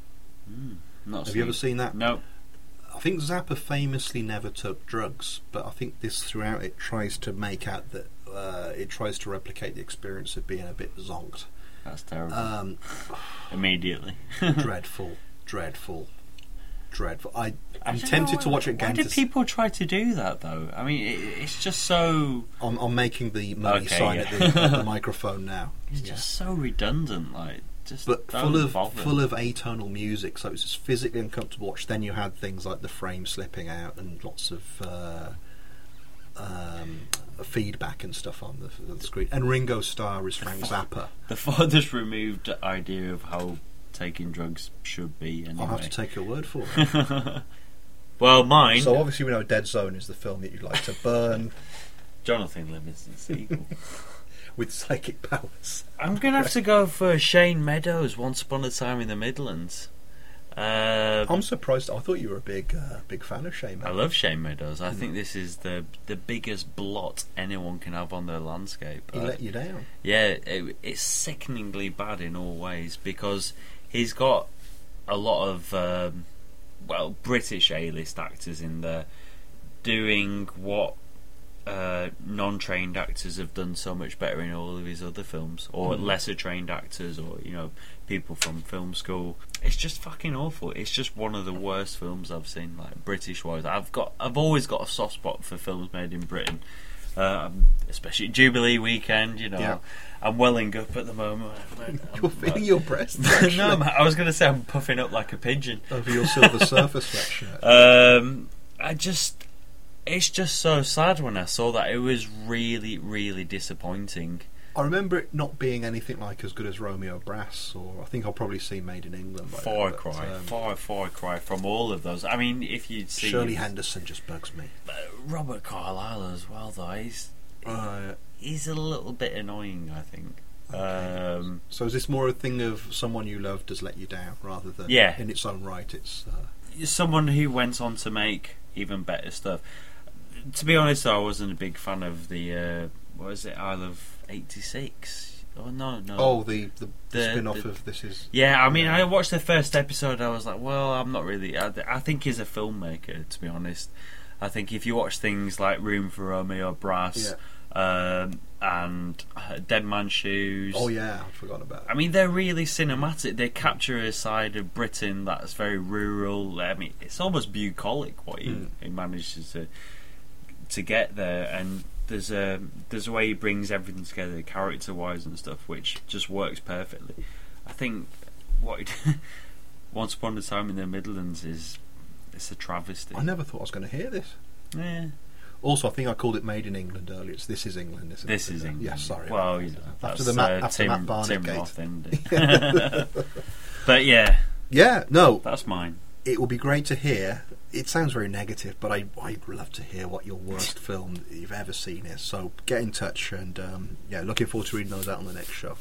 Mm. Have you ever seen that? No. I think Zappa famously never took drugs, but I think this throughout it tries to make out that uh, it tries to replicate the experience of being a bit zonked. That's terrible. Um, Immediately. dreadful, dreadful, dreadful. I, I I'm don't tempted know, to watch it Why again do to s- people try to do that though? I mean, it, it's just so. I'm, I'm making the money Okay, sign yeah. at, the, at the microphone now. It's Yeah. just so redundant. Like, just but full of bother. full of atonal music, so it's just physically uncomfortable to watch. Then you had things like the frame slipping out and lots of uh, um, feedback and stuff on the, the screen. And Ringo Starr is Frank Zappa. the farthest removed idea of how taking drugs should be. Anyway. I'll have to take your word for it. well, mine. so obviously we know Dead Zone is the film that you'd like to burn Jonathan Livingston sequel. with psychic powers. I'm gonna have to go for Shane Meadows. Once upon a time in the Midlands. Uh, I'm surprised. I thought you were a big uh, big fan of Shane. I love Shane Meadows. I think this is the the biggest blot anyone can have on their landscape. He Uh, let you down. Yeah, it, it's sickeningly bad in all ways because he's got a lot of um, well British A-list actors in there doing what uh, non-trained actors have done so much better in all of his other films, or Mm. lesser trained actors, or you know people from film school. It's just fucking awful. It's just one of the worst films I've seen, like British wise. I've got, I've always got a soft spot for films made in Britain, um, especially Jubilee weekend. You know, Yeah. I'm welling up at the moment. You're feeling your breast no, I'm- was going to say I'm puffing up like a pigeon. over your Silver Surfer sweatshirt. Um, I just, it's just so sad when I saw that. It was really, really disappointing. I remember it not being anything like as good as Romeo Brass, or I think I'll probably see Made in England. Far but, cry, um, far, far cry from all of those. I mean, if you'd see Shirley Henderson just bugs me. Robert Carlyle as well, though, he's Uh, he's a little bit annoying. I think. Um, so is this more a thing of someone you love does let you down, rather than Yeah. in its own right? It's uh, someone who went on to make even better stuff. To be honest, I wasn't a big fan of the uh, what is it, Isle of '86. Oh no, no. oh the the, The- spin-off the- of this is Yeah, I mean, I watched the first episode. I was like, well, I'm not really. I, I think he's a filmmaker, to be honest. I think if you watch things like Room for Romeo Brass um, and uh, Dead Man Shoes, oh yeah, I forgot about. I mean, they're really cinematic. They capture a side of Britain that's very rural. I mean, it's almost bucolic what he, Hmm. he manages to to get there. And there's a there's a way he brings everything together, character wise and stuff, which just works perfectly. I think what Once Upon a Time in the Midlands is it's a travesty. I never thought I was going to hear this. Yeah, Also, I think I called it Made in England earlier. It's This is England, isn't this is England. Yeah, sorry. Well, you know, After that's, the Matt- uh, after Tim, Matt Barnett. Roth but yeah, yeah, no, that's mine. it will be great to hear. It sounds very negative, but I, I'd love to hear what your worst film you've ever seen is. So get in touch, and um, yeah, looking forward to reading those out on the next show.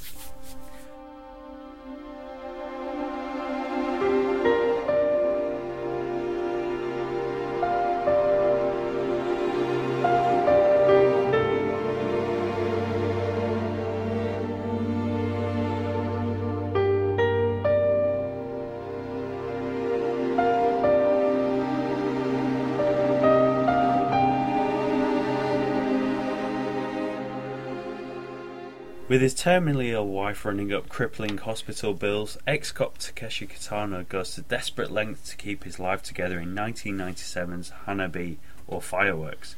With his terminally ill wife running up crippling hospital bills, ex-cop Takeshi Kitano goes to desperate lengths to keep his life together in 1997's Hana-bi or Fireworks.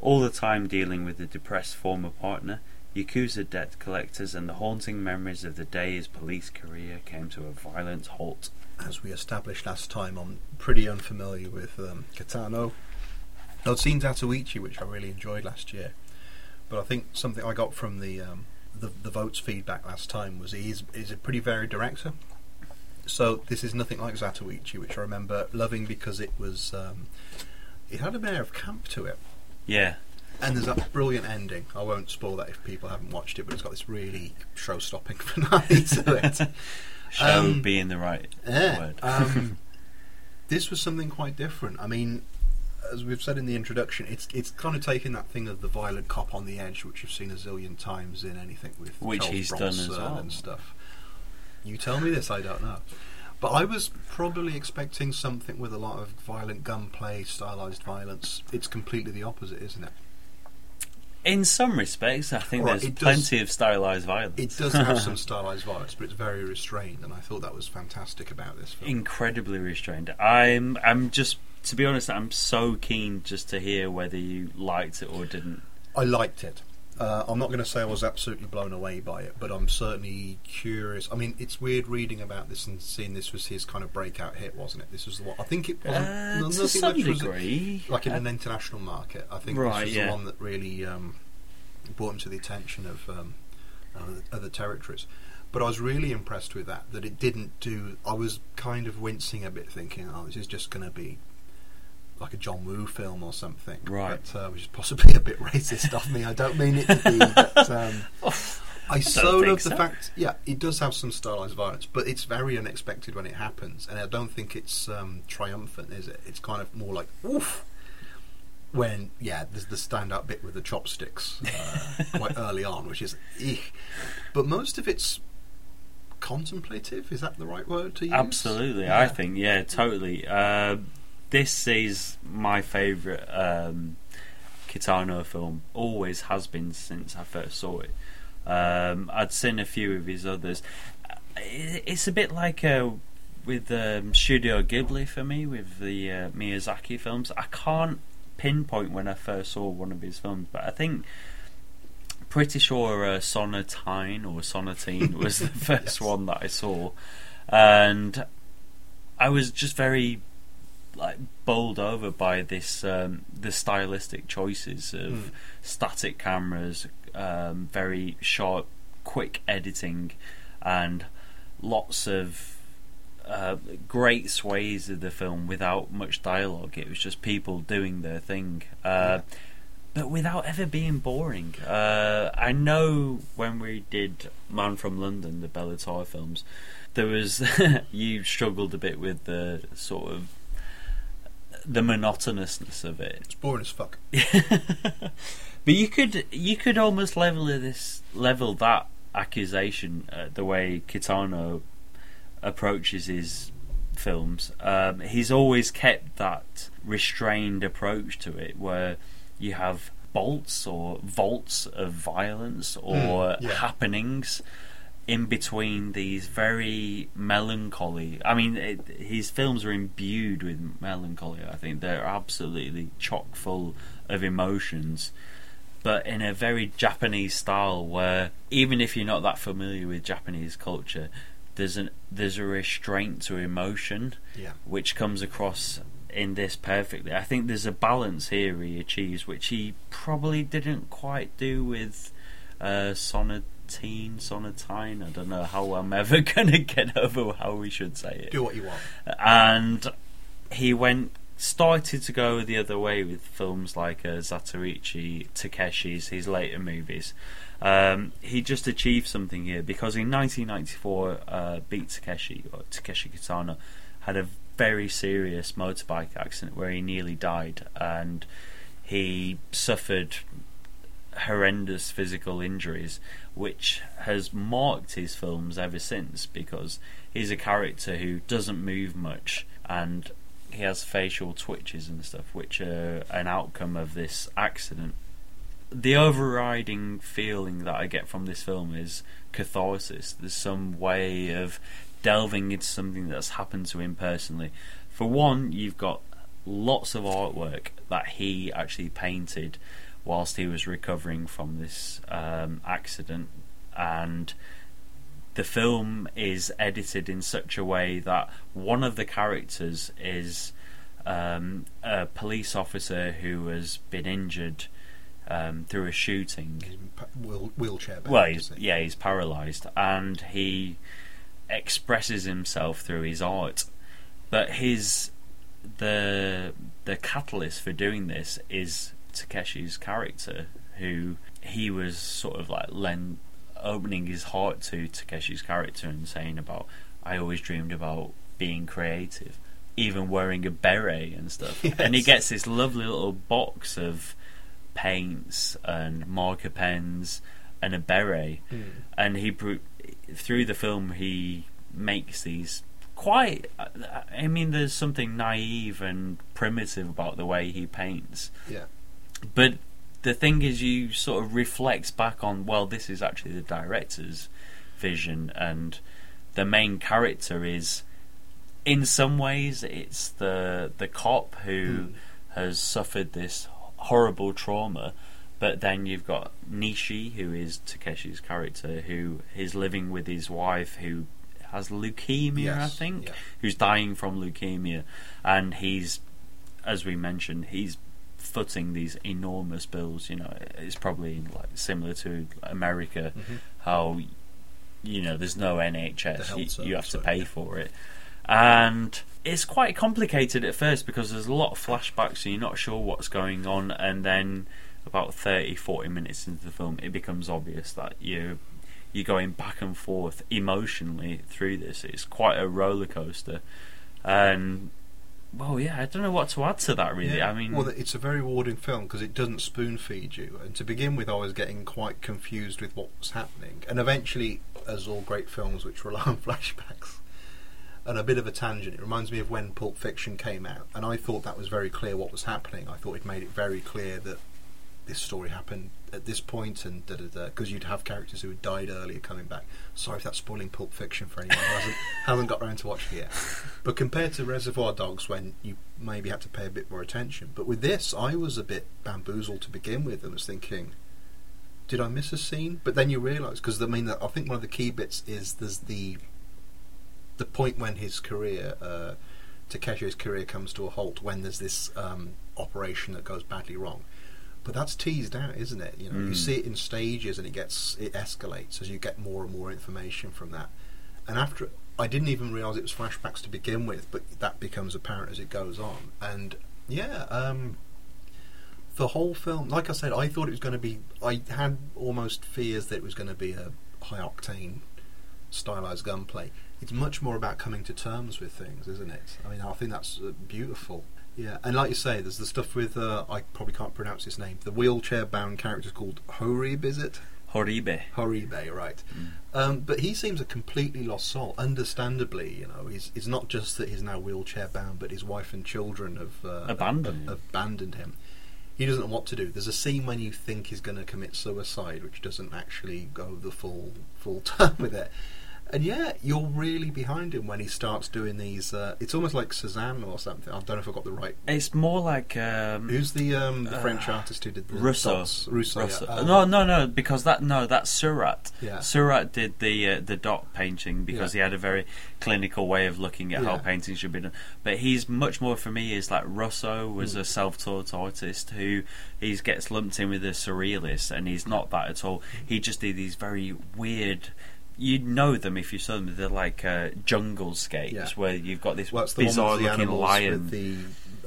All the time dealing with a depressed former partner, Yakuza debt collectors, and the haunting memories of the day his police career came to a violent halt. As we established last time, I'm pretty unfamiliar with um, Kitano. I'd seen Zatoichi, which I really enjoyed last year, but I think something I got from the um, the, the votes feedback last time was he's is a pretty varied director. So this is nothing like Zatoichi, which I remember loving because it was um, it had a air of camp to it, Yeah, and there's that brilliant ending. I won't spoil that if people haven't watched it, but it's got this really show-stopping finale to it. show Um, being the right Yeah. word. Um, this was something quite different. I mean, as we've said in the introduction, it's it's kind of taking that thing of the violent cop on the edge, which you've seen a zillion times in anything with Which Charles he's done as well. and stuff. You tell me this, I don't know. But I was probably expecting something with a lot of violent gunplay, stylized violence. It's completely the opposite, isn't it? In some respects, I think Right, there's it does- plenty of stylized violence. It does have some stylized violence, but it's very restrained, and I thought that was fantastic about this film. incredibly restrained. I'm I'm just to be honest, I'm so keen just to hear whether you liked it or didn't. I liked it. Uh, I'm not going to say I was absolutely blown away by it, but I'm certainly curious. I mean, it's weird reading about this and seeing this was his kind of breakout hit, wasn't it? This was the one. I think it wasn't. Uh, no- to some degree, like in Uh, an international market. I think Right, this was yeah. the one that really um, brought him to the attention of um, other, other territories. But I was really impressed with that. That it didn't do. I was kind of wincing a bit, thinking, "Oh, this is just going to be." Like a John Woo film or something, Right. But, uh, which is possibly a bit racist of me. I don't mean it to be. But, um, I so think love the so. fact, yeah, it does have some stylized violence, but it's very unexpected when it happens, and I don't think it's um, triumphant, is it? It's kind of more like oof. When yeah, there's the stand-up bit with the chopsticks uh, quite early on, which is, eh. but most of it's contemplative. Is that the right word to use? Absolutely, Yeah. I think yeah, totally. Uh, this is my favourite um, Kitano film. Always has been since I first saw it. Um, I'd seen a few of his others. It's a bit like uh, with um, Studio Ghibli for me, with the uh, Miyazaki films. I can't pinpoint when I first saw one of his films, but I think pretty sure uh, Sonatine or Sonatine was the first Yes. one that I saw, and I was just very like bowled over by this um, the stylistic choices of Mm. static cameras, um, very sharp, quick editing, and lots of uh, great sways of the film without much dialogue. It was just people doing their thing. Uh, but without ever being boring. Uh, I know when we did Man from London, the Béla Tarr films, there was you struggled a bit with the sort of the monotonousness of it. It's boring as fuck. but you could you could almost level this level that accusation uh, the way Kitano approaches his films. Um, he's always kept that restrained approach to it, where you have bolts or vaults of violence or Mm, yeah. happenings in between these very melancholy. I mean, it, his films are imbued with melancholy. I think they're absolutely chock full of emotions, but in a very Japanese style, where even if you're not that familiar with Japanese culture, there's an there's a restraint to emotion Yeah. which comes across in this perfectly. I think there's a balance here he achieves, which he probably didn't quite do with uh, Sonatine, Sonatine. I don't know how I'm ever going to get over how we should say it. Do what you want. And he went started to go the other way with films like uh, Zatoichi, Takeshi's, his later movies. Um, he just achieved something here because in 1994, uh, Beat Takeshi or Takeshi Kitano had a very serious motorbike accident where he nearly died, and he suffered horrendous physical injuries, which has marked his films ever since because he's a character who doesn't move much and he has facial twitches and stuff, which are an outcome of this accident. the overriding feeling that I get from this film is catharsis. There's some way of delving into something that's happened to him personally. For one, you've got lots of artwork that he actually painted whilst he was recovering from this um, accident, and the film is edited in such a way that one of the characters is um, a police officer who has been injured um, through a shooting. He's wheel, wheelchair bound. Well, he's, he? yeah, he's paralysed, and he expresses himself through his art. But his the the catalyst for doing this is Takeshi's character, who he was sort of like len- opening his heart to Takeshi's character and saying about, "I always dreamed about being creative." Even wearing a beret and stuff, and he gets this lovely little box of paints and marker pens and a beret, Hmm. and he through the film he makes these quite. I mean, there's something naive and primitive about the way he paints, Yeah. But the thing is, you sort of reflect back on well, this is actually the director's vision, and the main character is. In some ways, it's the the cop who hmm. has suffered this horrible trauma, but then you've got Nishi, who is Takeshi's character, who is living with his wife, who has leukemia, I think, yeah. who's dying from leukemia, and he's, as we mentioned, he's footing these enormous bills. You know, it's probably like similar to America, Mhm. how you know there's no NHS, you, you have to so, pay yeah. for it, and it's quite complicated at first because there's a lot of flashbacks, so you're not sure what's going on, and then about 30, 40 minutes into the film, it becomes obvious that you you're going back and forth emotionally through this. It's quite a roller coaster, and well, yeah, I don't know what to add to that. Really, Yeah. I mean, well, it's a very rewarding film because it doesn't spoon feed you. And to begin with, I was getting quite confused with what was happening. And eventually, as all great films which rely on flashbacks, and a bit of a tangent, it reminds me of when Pulp Fiction came out. And I thought that was very clear what was happening. I thought it made it very clear that this story happened at this point and da da da. Because you'd have characters who had died earlier coming back. Sorry if that's spoiling Pulp Fiction for anyone who hasn't, hasn't got around to watching it yet. But compared to Reservoir Dogs, when you maybe had to pay a bit more attention, but with this, I was a bit bamboozled to begin with, and was thinking, did I miss a scene? But then you realise, because I mean, I think one of the key bits is there's the the point when his career, uh, Takeshi's career, comes to a halt when there's this um, operation that goes badly wrong. But that's teased out, isn't it? You know, you Mm. see it in stages, and it gets it escalates as you get more and more information from that. And after, I didn't even realise it was flashbacks to begin with, but that becomes apparent as it goes on. And yeah, um, the whole film, like I said, I thought it was going to be. I had almost fears that it was going to be a high octane, stylized gunplay. It's much more about coming to terms with things, isn't it? I mean, I think that's uh, beautiful. Yeah, and like you say, there's the stuff with uh, I probably can't pronounce his name. The wheelchair-bound character is called Horib, is it? Horibe. Horibe, right? Um, but he seems a completely lost soul. Understandably, you know, he's it's not just that he's now wheelchair-bound, but his wife and children have uh, Abandoned abandoned him. He doesn't know what to do. There's a scene when you think he's going to commit suicide, which doesn't actually go the full full term with it. And yeah, you're really behind him when he starts doing these. Uh, it's almost like Cézanne or something. I don't know if I got the right. It's more like um, Who's the um, the Uh, French artist who did the Rousseau. dots? Rousseau. Rousseau. yeah. Uh, no, no, no, because that no, that's Seurat. Yeah. Seurat did the uh, the dot painting because Yeah. he had a very clinical way of looking at how painting should be done. But he's much more for me is like Russo was Mm. a self-taught artist who he gets lumped in with the surrealists, and he's not that at all. He just did these very weird. You'd know them if you saw them. They're like uh, jungle scapes Yeah. where you've got this Well, the one bizarre with the looking animals lion. with the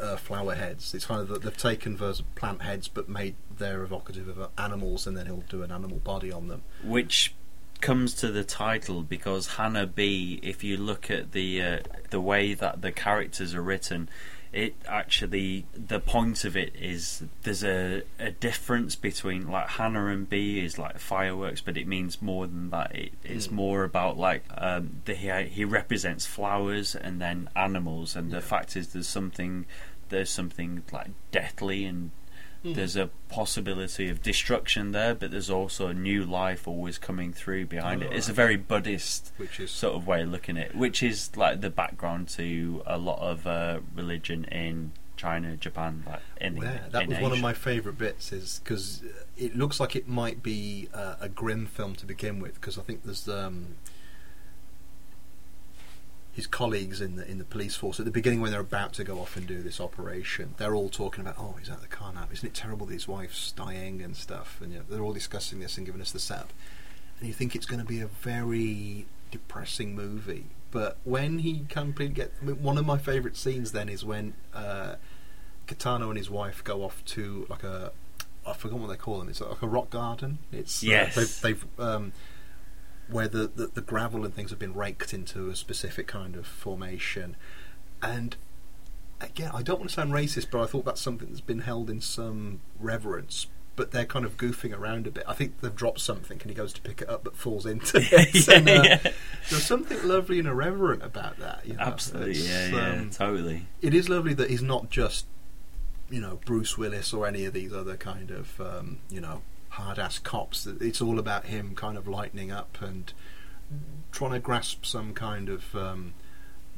uh, flower heads. It's kind of that they've taken those plant heads but made they're evocative of animals, and then he'll do an animal body on them. which comes to the title because Hana-bi. If you look at the uh, the way that the characters are written, it actually the point of it is there's a, a difference between like Hannah and B is like fireworks, but it means more than that. It, it's Mm. more about like um, the, he he represents flowers and then animals, and Yeah. the fact is there's something there's something like deathly and There's a possibility of destruction there, but there's also a new life always coming through behind it. It's a very Buddhist Which is sort of way of looking at it, which is like the background to a lot of uh, religion in China, Japan, like in, Yeah, that in was one of my favourite bits, is because it looks like it might be uh, a grim film to begin with. Because I think there's um, his colleagues in the in the police force at the beginning when they're about to go off and do this operation. They're all talking about, oh, he's out of the car now. Isn't it terrible that his wife's dying and stuff? And you know, they're all discussing this and giving us the setup. And you think it's going to be a very depressing movie. But when he completely get I mean, one of my favourite scenes then is when uh, Kitano and his wife go off to like a I forgot what they call them. It's like a rock garden. It's uh, Yes. they've, they've um, where the, the the gravel and things have been raked into a specific kind of formation, and again, I don't want to sound racist, but I thought that's something that's been held in some reverence. But they're kind of goofing around a bit. I think they've dropped something, and he goes to pick it up, but falls into it. Yeah, And, uh, yeah. There's something lovely and irreverent about that. You know? Absolutely, It's, yeah, yeah, um, totally. it is lovely that he's not just, you know, Bruce Willis or any of these other kind of, um, you know, hard ass cops. That It's all about him kind of lightening up and trying to grasp some kind of, um,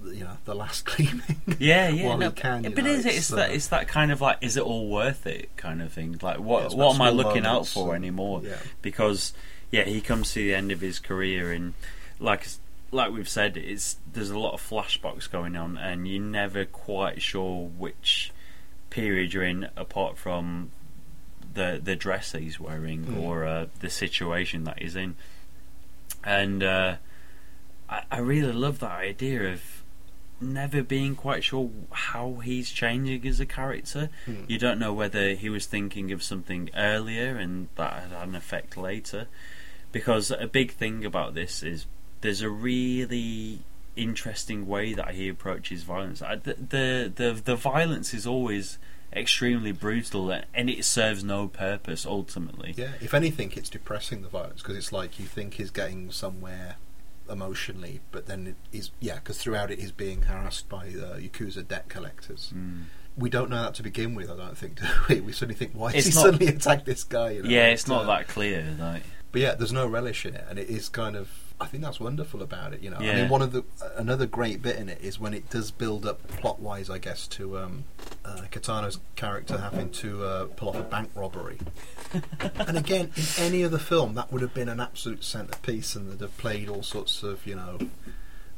you know, the last gleaming. Yeah, yeah, no, can. but know, is it? It's, that uh, it's that kind of like, is it all worth it kind of thing? Like, what it's what am I looking out for and- anymore? yeah. Because yeah, he comes to the end of his career, and like like we've said, it's there's a lot of flashbacks going on, and you're never quite sure which period you're in, apart from the the dress that he's wearing Mm. or uh, the situation that he's in, and uh, I, I really love that idea of never being quite sure how he's changing as a character. Mm. You don't know whether he was thinking of something earlier and that had an effect later. Because a big thing about this is there's a really interesting way that he approaches violence. I- The the the, the violence is always extremely brutal and it serves no purpose ultimately. Yeah, if anything, it's depressing the violence because it's like you think he's getting somewhere emotionally, but then it is yeah, because throughout it he's being harassed by uh, yakuza debt collectors. Mm. We don't know that to begin with. I don't think. Do we? We suddenly think, why has he not- suddenly attacked this guy? You know? Yeah, it's not Uh, that clear. Like But yeah, there's no relish in it, and it is kind of. I think that's wonderful about it. You know, I mean, one of the another great bit in it is when it does build up plot wise, I guess, to um, uh, Kitano's character having to uh, pull off a bank robbery. and again, in any other film, that would have been an absolute centerpiece, and they'd have played all sorts of, you know,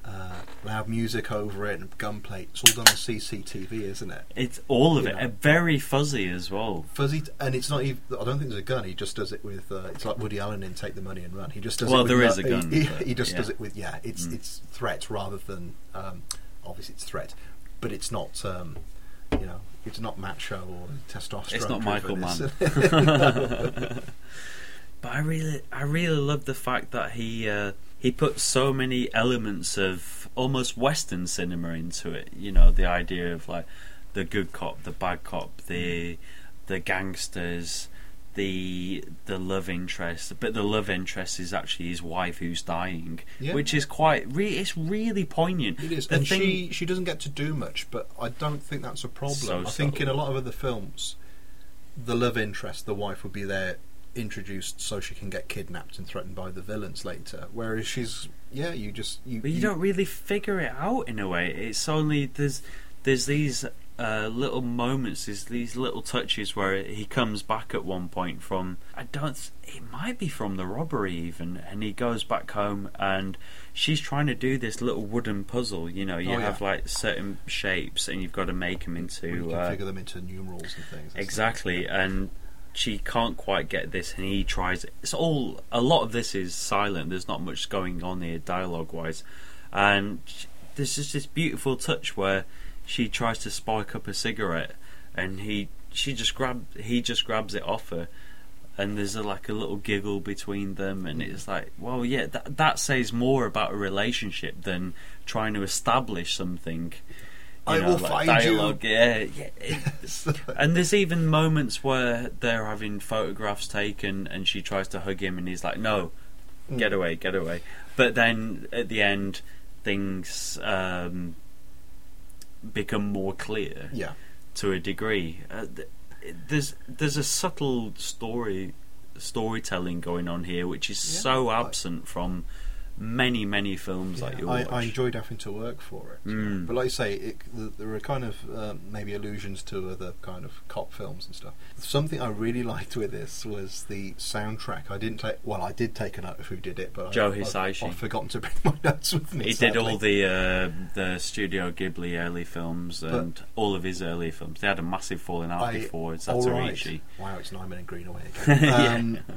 uh, loud music over it and gunplay. It's all done on CCTV, isn't it? it's all of You it. know. Very fuzzy as well. Fuzzy, t- and it's not even. I don't think there's a gun. He just does it with. Uh, it's like Woody Allen in Take the Money and Run. He just does. Well, it with there is a gun, He, but, he just yeah. does it with. Yeah, it's Mm. it's threat rather than. Um, obviously, it's threat, but it's not. Um, you know, it's not macho or testosterone. It's not Michael Mann. But I really, I really love the fact that he uh, he put so many elements of almost Western cinema into it. You know, the idea of like the good cop, the bad cop, the the gangsters, the the love interest. But the love interest is actually his wife who's dying, Yeah. which is quite. Re- it's really poignant. It is, The and thing- she she doesn't get to do much, but I don't think that's a problem. So I think in a lot of other films, the love interest, the wife, would be there introduced so she can get kidnapped and threatened by the villains later. Whereas she's yeah, you just you, But you don't really figure it out in a way. It's only there's there's these uh, little moments, there's these little touches where he comes back at one point from I don't. It might be from the robbery even, and he goes back home and she's trying to do this little wooden puzzle. You know, you Oh, yeah. have like certain shapes and you've got to make them you into can uh, figure them into numerals and things. Exactly, and she can't quite get this, and he tries. It's all a lot of this is silent. There's not much going on here dialogue wise, and there's just this beautiful touch where she tries to spike up a cigarette, and he she just grab he just grabs it off her. And there's a, like a little giggle between them, and it's like, well, yeah, that that says more about a relationship than trying to establish something. I know, will like find dialogue. you. Yeah, yeah. and there's even moments where they're having photographs taken and she tries to hug him and he's like, no, Mm. get away, get away. But then at the end, things um, become more clear yeah, to a degree. Uh, th- there's there's a subtle story storytelling going on here, which is Yeah. so absent from many many films that you I. I enjoyed having to work for it. Mm. But like I say, it, th there are kind of um, maybe allusions to other kind of cop films and stuff. Something I really liked with this was the soundtrack. I didn't take well, I did take a note of who did it, but Joe I, Hisaishi. I've forgotten to bring my notes with me. He did all the uh, the Studio Ghibli early films and all of his early films. They had a massive falling out I- before all right. Wow, it's Nyman and Greenaway again. Yeah.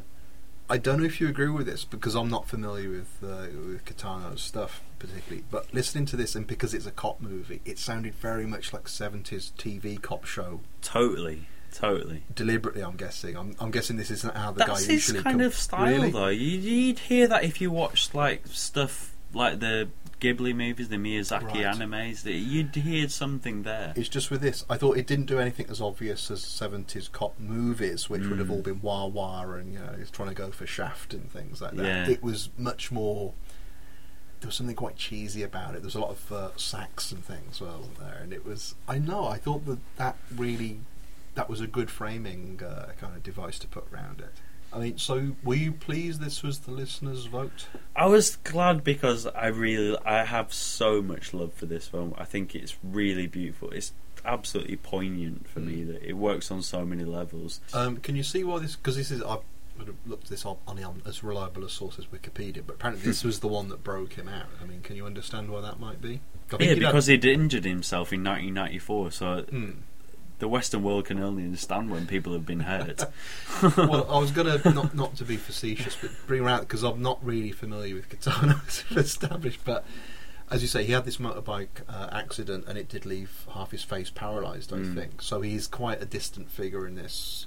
I don't know if you agree with this because I'm not familiar with uh, with Kitano's stuff particularly, but listening to this and because it's a cop movie, it sounded very much like 70s TV cop show. Totally, totally. Deliberately, I'm guessing. I'm, I'm guessing this isn't how the That's guy his usually kind com- of style, Really? though. You'd hear that if you watched like stuff like the Ghibli movies, the Miyazaki Right. animes. That you'd hear something there. It's just with this. I thought it didn't do anything as obvious as 70s cop movies, which would have Mm. all been wah wah and you know, it's trying to go for Shaft and things like that. Yeah. It was much more. There was something quite cheesy about it. There was a lot of uh, sax and things, wasn't there? And it was. I know. I thought that that really, that was a good framing uh, kind of device to put around it. I mean, so were you pleased this was the listeners' vote? I was glad because I really I have so much love for this film. I think it's really beautiful. It's absolutely poignant for me Mm. that it works on so many levels. Um, can you see why this? Because this is I've looked this up on, on as reliable a source as Wikipedia, but apparently this was the one that broke him out. I mean, can you understand why that might be? Yeah, he'd had- because he'd injured himself in 1994, so Hmm. The Western world can only understand when people have been hurt. well, I was going to not not to be facetious, but bring her out because I'm not really familiar with Kitano as established. But as you say, he had this motorbike uh, accident, and it did leave half his face paralysed. I Mm. think so. He's quite a distant figure in this.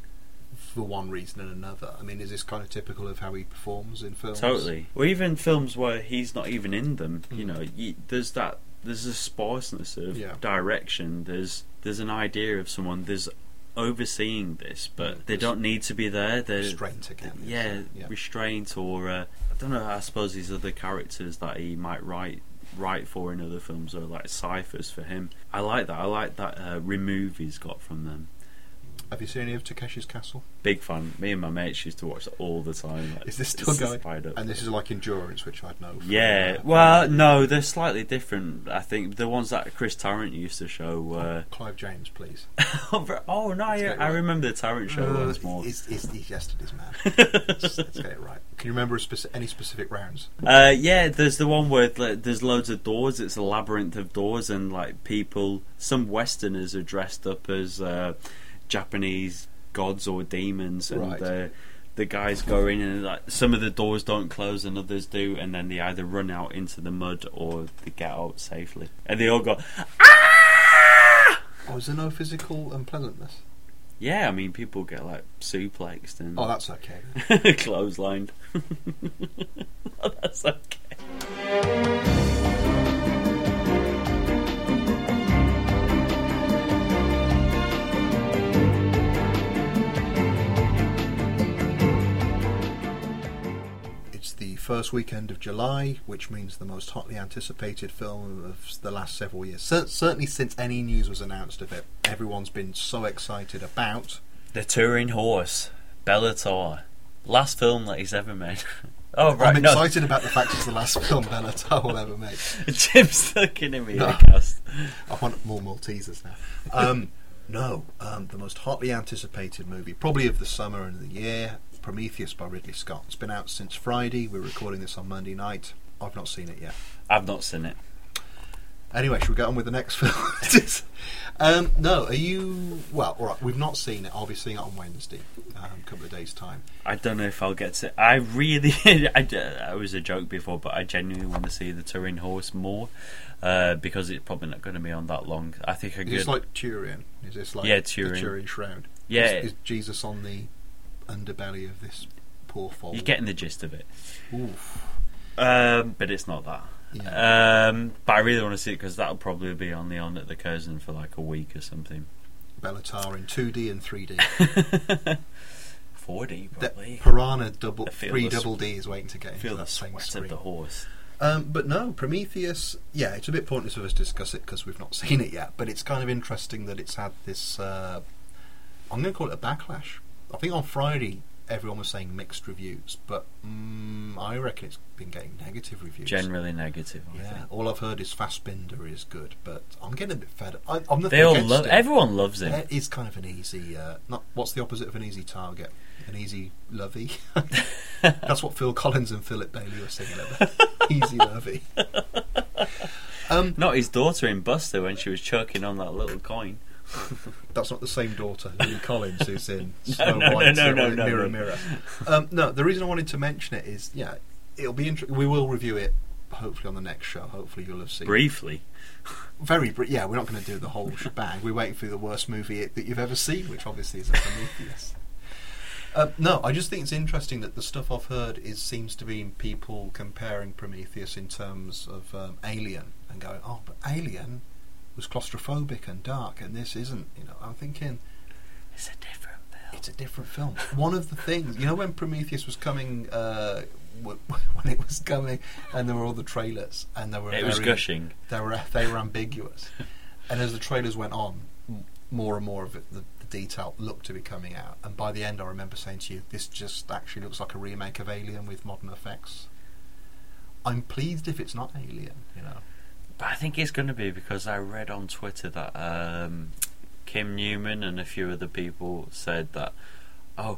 For one reason and another. I mean, is this kind of typical of how he performs in films? Totally. Or even films where he's not even in them. You Mm. know, you, there's that. There's a sparseness of Yeah. direction. There's there's an idea of someone. There's overseeing this, but Mm. they don't need to be there. They're Restraint again. yeah, yeah. restraint or uh, I don't know. I suppose these other characters that he might write write for in other films are like ciphers for him. I like that. I like that uh, remove he's got from them. Have you seen any of Takeshi's Castle? Big fan. Me and my mates used to watch that all the time. Like, Is this still it's going? fired up. And this is like Endurance, which I'd know. From, Yeah, uh, well, no, they're slightly different. I think the ones that Chris Tarrant used to show were. Clive James, please. oh no, Let's I, I remember the Tarrant show Uh, once more. He's, he's, he's yesterday's man. let's, let's get it right. Can you remember a speci- any specific rounds? Uh, yeah, there's the one where like, there's loads of doors. It's a labyrinth of doors, and like people, some Westerners are dressed up as uh, Japanese gods or demons, and Right. the the guys go in and like some of the doors don't close and others do, and then they either run out into the mud or they get out safely, and they all go. Ah! Oh, is there no physical unpleasantness? Yeah, I mean people get like suplexed and Oh, that's okay. clotheslined. oh, that's okay. First weekend of July, which means the most hotly anticipated film of the last several years. Cer- certainly since any news was announced of it, everyone's been so excited about. The Turin Horse, Béla Tarr, last film that he's ever made. oh right, I'm no, excited about the fact it's the last film Béla Tarr will ever make. Jim's looking at me. No. I want more Maltesers now. Um, no, um, the most hotly anticipated movie, probably of the summer and the year, Prometheus by Ridley Scott. It's been out since Friday. We're recording this on Monday night. I've not seen it yet. I've not seen it. Anyway, should we get on with the next film? um, no, are you? Well, all right. We've not seen it. I'll be seeing it on Wednesday, um, a couple of days' time. I don't know if I'll get to. It. I really, I was a joke before, but I genuinely want to see the Turin Horse more uh, because it's probably not going to be on that long. I think a Is this like Turin? Is this like Yeah, the Turin. Turin shroud? Yeah. Is, is Jesus on the underbelly of this poor foal? You're getting the gist of it, Oof. um, but it's not that. Yeah. Um, but I really want to see it because that'll probably be on the on at the Curzon for like a week or something. Béla Tarr in 2D and 3D. 4D That probably. Piranha double three the double D is waiting to get into Feel the that same sweat screen. of the horse. Um, but no, Prometheus. Yeah, it's a bit pointless for us to discuss it because we've not seen it yet. But it's kind of interesting that it's had this uh, I'm going to call it a backlash. I think on Friday everyone was saying mixed reviews, but mm, I reckon it's been getting negative reviews. Generally negative. I Yeah, think. all I've heard is Fassbinder is good, but I'm getting a bit fed up. I, I'm nothing They all love. it. Everyone loves him. It is kind of an easy. Uh, not what's the opposite of an easy target? An easy lovey. That's what Phil Collins and Philip Bailey were singing about. easy lovey. Um, Not his daughter in Buster when she was choking on that little coin. that's not the same daughter, Lily Collins, who's in Snow no, White, no, uh, no, no, Mirror. Mirror. Um, no, the reason I wanted to mention it is, yeah, it'll be interesting. We will review it. Hopefully on the next show. Hopefully you'll have seen. it. Briefly. Very, br- yeah. We're not going to do the whole shebang. We're waiting for the worst movie that you've ever seen, which obviously is a Prometheus. Um, no, I just think it's interesting that the stuff I've heard is seems to be people comparing Prometheus in terms of um, Alien and going, oh, but Alien was claustrophobic and dark, and this isn't. You know, I'm thinking It's a different film. it's a different film. One of the things, you know, when Prometheus was coming, uh, w- when it was coming, and there were all the trailers, and there were It was very- gushing. they were they were ambiguous, and as the trailers went on, more and more of it, the, the detail looked to be coming out. And by the end, I remember saying to you, "This just actually looks like a remake of Alien with modern effects." I'm pleased if it's not Alien, you know. But I think it's going to be because I read on Twitter that um, Kim Newman and a few other people said that, oh,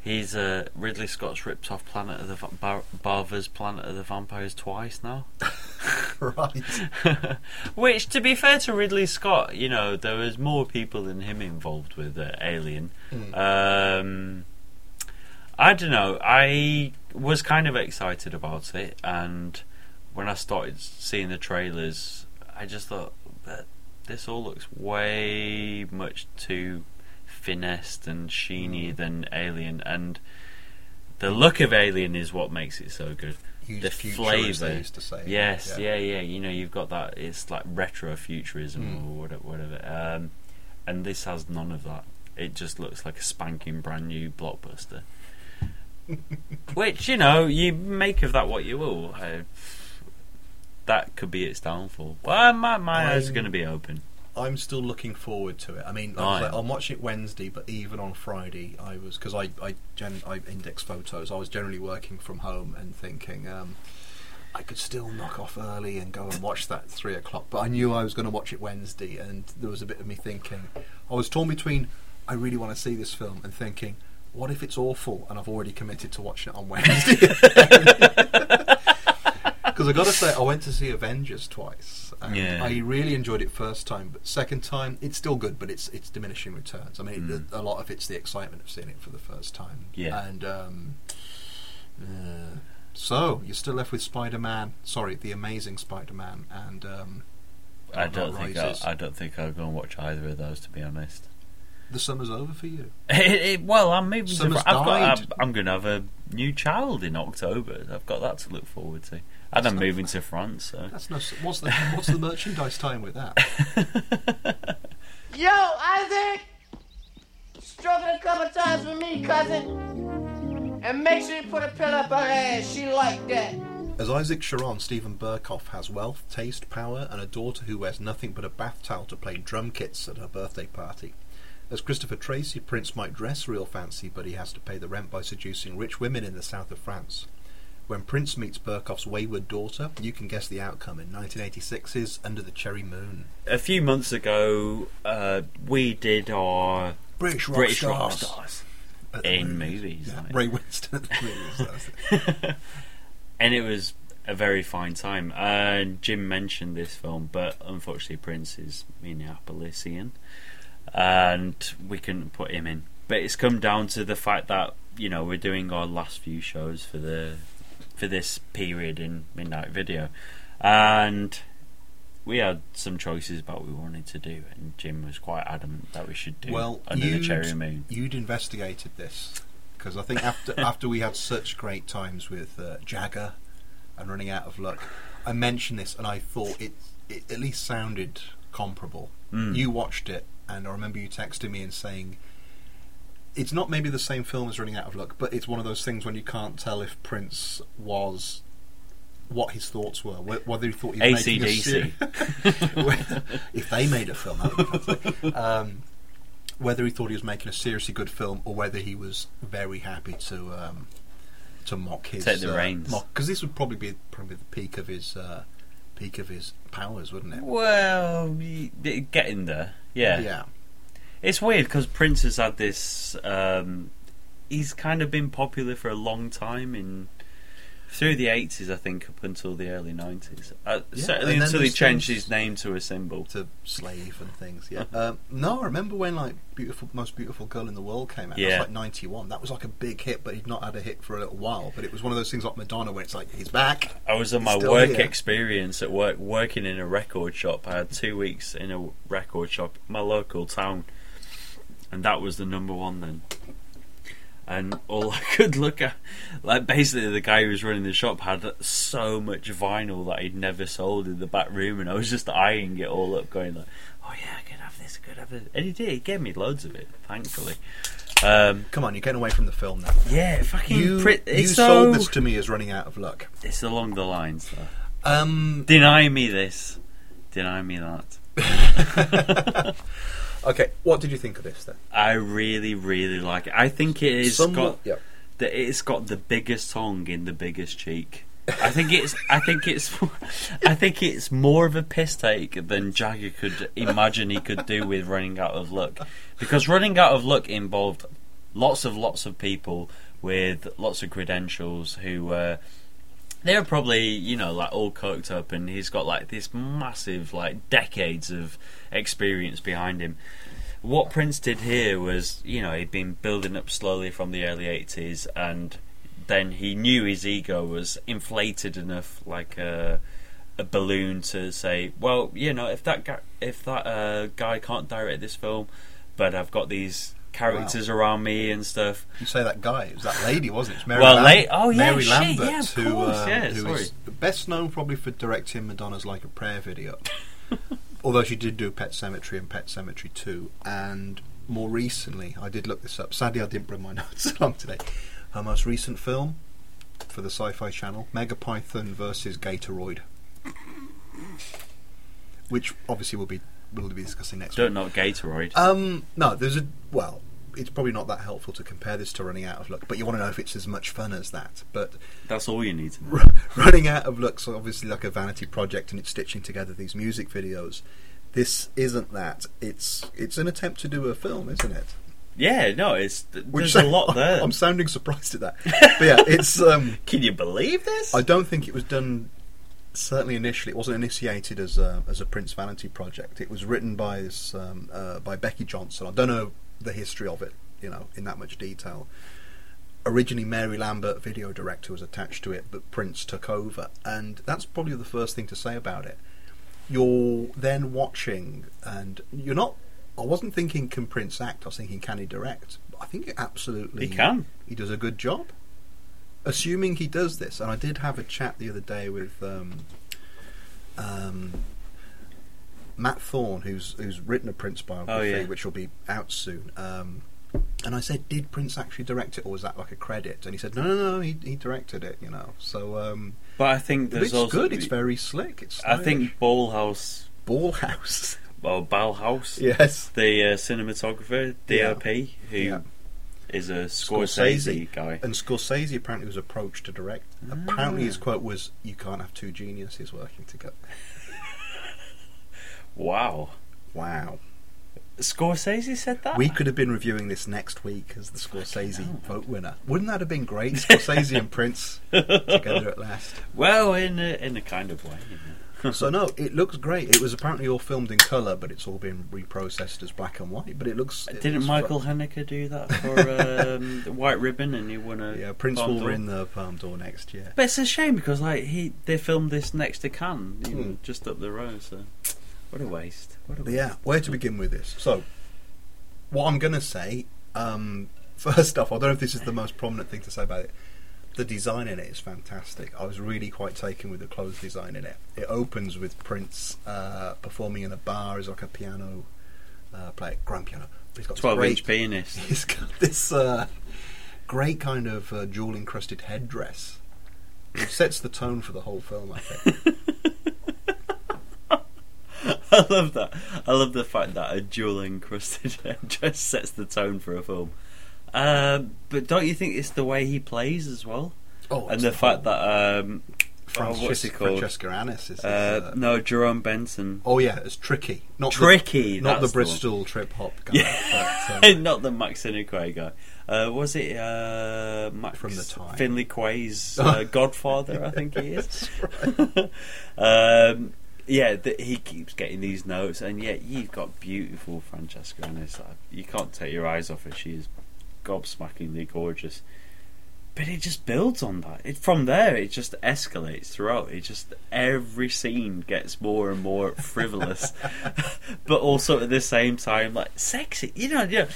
he's uh, Ridley Scott's ripped off Planet of the Va- Bar- Bava's Planet of the Vampires twice now. right? Which, to be fair to Ridley Scott, you know, there was more people than him involved with uh, Alien. Mm. Um, I don't know. I was kind of excited about it, and when I started seeing the trailers, I just thought that this all looks way much too finessed and sheeny Mm. than Alien, and the look of Alien is what makes it so good. Used the future, flavour. used to say. Yes, yeah. yeah, You know, you've got that. It's like retro futurism Mm. or whatever. whatever. Um, and this has none of that. It just looks like a spanking brand new blockbuster. Which you know, you make of that what you will. Uh, that could be its downfall. Well, my my eyes are going to be open. I'm still looking forward to it. I mean, like I I say, am. I'm watching it Wednesday, but even on Friday, I was because I I, gen, I index photos. I was generally working from home and thinking um, I could still knock off early and go and watch that at three o'clock. But I knew I was going to watch it Wednesday, and there was a bit of me thinking I was torn between I really want to see this film and thinking. What if it's awful and I've already committed to watching it on Wednesday? Because I got to say, I went to see Avengers twice. And Yeah. I really enjoyed it first time, but second time it's still good, but it's it's diminishing returns. I mean, Mm. a, a lot of it's the excitement of seeing it for the first time. Yeah. And um, uh, so you're still left with Spider-Man. Sorry, the Amazing Spider-Man, and um, I don't think I'll, Rises. I don't think I'll go and watch either of those. To be honest. the summer's over for you. It, it, well, I'm Fr- I've got, died. I'm, I'm going to have a new child in October. I've got that to look forward to, and I'm moving to France. So That's no. What's the what's the merchandise time with that? Yo, Isaac! Stroke it a couple times with me, cousin. And make sure you put a pill up her ass. She like that. As Isaac Sharon, Steven Berkoff has wealth, taste, power, and a daughter who wears nothing but a bath towel to play drum kits at her birthday party. As Christopher Tracy, Prince might dress real fancy, but he has to pay the rent by seducing rich women in the south of France. When Prince meets Berkoff's wayward daughter, you can guess the outcome in 1986's Under the Cherry Moon. a few months ago, uh, we did our British rock British rock stars. stars, At the in movies. Yeah. Ray Winstone movies. it. and it was a very fine time. And Jim mentioned this film, but unfortunately, Prince is Minneapolisian, and we couldn't put him in. But it's come down to the fact that you know we're doing our last few shows for the for this period in Midnight Video, and we had some choices about what we wanted to do, and Jim was quite adamant that we should do Well, Under the you'd- Cherry Moon. You'd investigated this because I think after after we had such great times with uh, Jagger and running out of luck, I mentioned this and I thought it it at least sounded comparable. Mm. You watched it, and I remember you texting me and saying. It's not maybe the same film as Running Out of Luck, but it's one of those things when you can't tell if Prince was what his thoughts were, whether he thought he was making a if they made a film, that would be um, whether he thought he was making a seriously good film or whether he was very happy to um, to mock his Take the uh, reins. because this would probably be probably the peak of his uh, peak of his powers, wouldn't it? Well, getting there. Yeah. yeah. It's weird because Prince has had this. Um, he's kind of been popular for a long time in through the eighties, I think, up until the early nineties. Uh, Yeah, certainly until he changed his name to a symbol. to slave and things. Yeah. um, no, I remember when like beautiful, most beautiful girl in the world came out. It Yeah. was like ninety one. That was like a big hit, but he'd not had a hit for a little while. But it was one of those things like Madonna, where it's like he's back. I was on my work here. experience at work, working in a record shop. I had two weeks in a record shop, my local town, and that was the number one then. And all I could look at, like basically, the guy who was running the shop had so much vinyl that he'd never sold in the back room, and I was just eyeing it all up, going like, "Oh yeah, I could have this, I could have this," and he did. He gave me loads of it, thankfully. Um, Come on, you're getting away from the film now. yeah, fucking. You, pri- you it's sold this to me as running out of luck. It's along the lines, though. Um, Deny me this. Deny me that. okay, what did you think of this then? I really, really like it. I think it is Somewhat- got yeah. the, it's got the biggest tongue in the biggest cheek. I think it's I think it's I think it's more of a piss take than Jagger could imagine he could do with running out of luck. Because running out of luck involved lots of lots of people with lots of credentials who uh, they're probably you know like all coked up and he's got like this massive like decades of experience behind him what Prince did here was, you know, he'd been building up slowly from the early 80s, and then he knew his ego was inflated enough, like a, a balloon, to say, well, you know, if that guy, if that uh, guy can't direct this film, but I've got these characters around me and stuff. You say that guy, it was that lady, wasn't it? It's Mary Well, Lam- la- oh, yeah, Mary Lambert, yeah, who, course, um, yeah, who is best known probably for directing Madonna's Like a Prayer video. Although she did do Pet Sematary and Pet Sematary 2, and more recently, I did look this up. Sadly, I didn't bring my notes along today. Her most recent film for the Sci Fi Channel Megapython versus Gatoroid. Which obviously we'll be, we'll be discussing next week. Don't knock Gatoroid. Um, no, there's a well. It's probably not that helpful to compare this to Running Out of Luck, but you want to know if it's as much fun as that. But That's all you need to know. r- Running Out of Luck's obviously like a vanity project, and it's stitching together these music videos. This isn't that. It's it's an attempt to do a film, isn't it? Yeah, no, it's th- Which there's a lot there. I'm sounding surprised at that. But yeah, it's. Um, Can you believe this? I don't think it was done. Certainly, initially, it wasn't initiated as a as a Prince Vanity project. It was written by this um, uh, by Becky Johnson. I don't know the history of it, you know, in that much detail. Originally, Mary Lambert, video director, was attached to it, but Prince took over, and that's probably the first thing to say about it. You're then watching, and you're not. I wasn't thinking can Prince act. I was thinking can he direct. I think it absolutely He can. He does a good job assuming he does this, and I did have a chat the other day with um, um, Matt Thorne, who's who's written a Prince biography, Oh, yeah. which will be out soon. Um, and I said, "Did Prince actually direct it, or was that like a credit?" And he said, "No, no, no, he, he directed it." You know, so um, but I think there's it's also good. It's very slick. It's I stylish. think Ballhaus Ball House. or Ballhaus, yes, the uh, cinematographer Yeah. DOP, who is Yeah. a Scorsese, guy. And Scorsese apparently was approached to direct. Apparently, his quote was, "You can't have two geniuses working together." Wow, Wow. Scorsese said that. We could have been reviewing this next week as the Scorsese vote winner. Wouldn't that have been great? Scorsese and Prince together at last. well, in a, in a kind of way. you know. So no, it looks great. It was apparently all filmed in colour, but it's all been reprocessed as black and white. But it looks. it Didn't looks Michael fun. Haneke do that for um, the White Ribbon, and he won a Yeah, Prince will win the Palme d'Or next year. But it's a shame because like he they filmed this next to Cannes, you know, Hmm. just up the road. So what a waste. What a waste. yeah, where to begin with this? So, what I'm going to say, um, first off, I don't know if this is the most prominent thing to say about it. The design in it is fantastic. I was really quite taken with the clothes design in it. It opens with Prince uh, performing in a bar as like a piano uh, player, grand piano. But he's got Twelve great, inch pianist. He's got this uh, great kind of uh, jewel encrusted headdress. It sets the tone for the whole film, I think. I love that. I love the fact that a jewel encrusted just sets the tone for a film. Um, but don't you think it's the way he plays as well, Oh, and the fact that um, Frances- oh, what's he called? Francesca Annis is. Uh, uh, no, Jerome Benton. Oh yeah, it's tricky. Not Tricky, The, not the that's the one. Bristol trip hop guy. Yeah. but, um, Not the Max Sinecray guy. Uh, was it uh, Max From the time. Finley Quaye's uh, godfather? I think he is. um, yeah, th- he keeps getting these notes, and yet you've got beautiful Francesca Annis. Like, You can't take your eyes off her. She is gobsmackingly gorgeous. But it just builds on that. It, from there, it just escalates throughout. It just every scene gets more and more frivolous, but also at the same time like sexy. You know, yeah.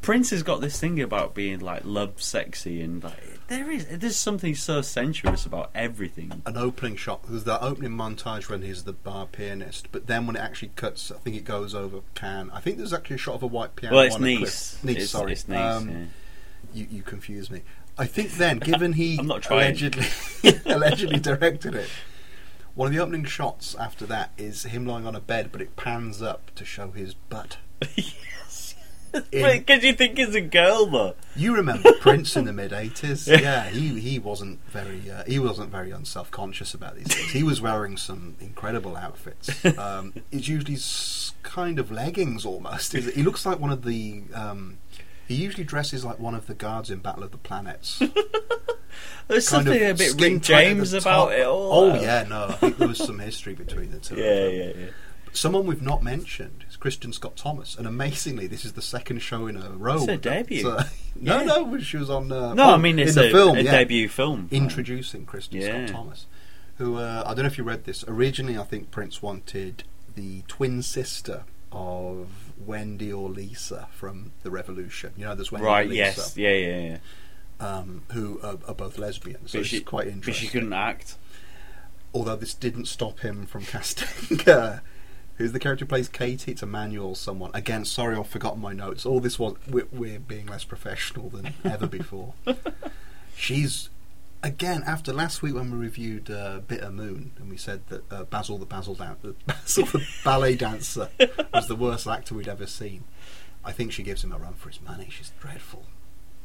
Prince has got this thing about being like love sexy, and like there is there's something so sensuous about everything. an opening shot. There's that opening montage when he's the bar pianist, but then when it actually cuts, I think it goes over Cannes. I think there's actually a shot of a white piano. Well, it's Nice. Nice, It's- sorry. it's Nice, Um, yeah. You you confuse me. I think then, given he I'm not trying. allegedly allegedly directed it, one of the opening shots after that is him lying on a bed, but it pans up to show his butt. Because you think he's a girl, though. You remember Prince in the mid '80s? Yeah, he he wasn't very uh, he wasn't very unself conscious about these things. He was wearing some incredible outfits. Um, it's usually kind of leggings almost. He looks like one of the. Um, he usually dresses like one of the guards in Battle of the Planets. There's Kind something a bit Rick James about it all. Oh yeah, no, I think there was some history between the two. yeah, yeah, yeah. Someone we've not mentioned is Kristin Scott Thomas, and amazingly, this is the second show in a row. It's her debut. So- no, Yeah. no, she was on. Uh, No, I mean it's a, film, a yeah. debut film. Introducing Christian Yeah. Scott Thomas, who uh, I don't know if you read this. Originally, I think Prince wanted the twin sister of Wendy or Lisa from the Revolution. You know, there's Wendy right? Yes. Yeah, yeah, yeah. um, who are, are both lesbians. So but it's she, quite but interesting she couldn't act. although this didn't stop him from casting. Uh, who's the character who plays Katie? It's Emmanuel, someone. Again, sorry, I've forgotten my notes. All this was we're, we're being less professional than ever before. She's again after last week when we reviewed uh, Bitter Moon and we said that uh, Basil the Basil, dan- Basil the ballet dancer was the worst actor we'd ever seen. I think she gives him a run for his money. She's dreadful.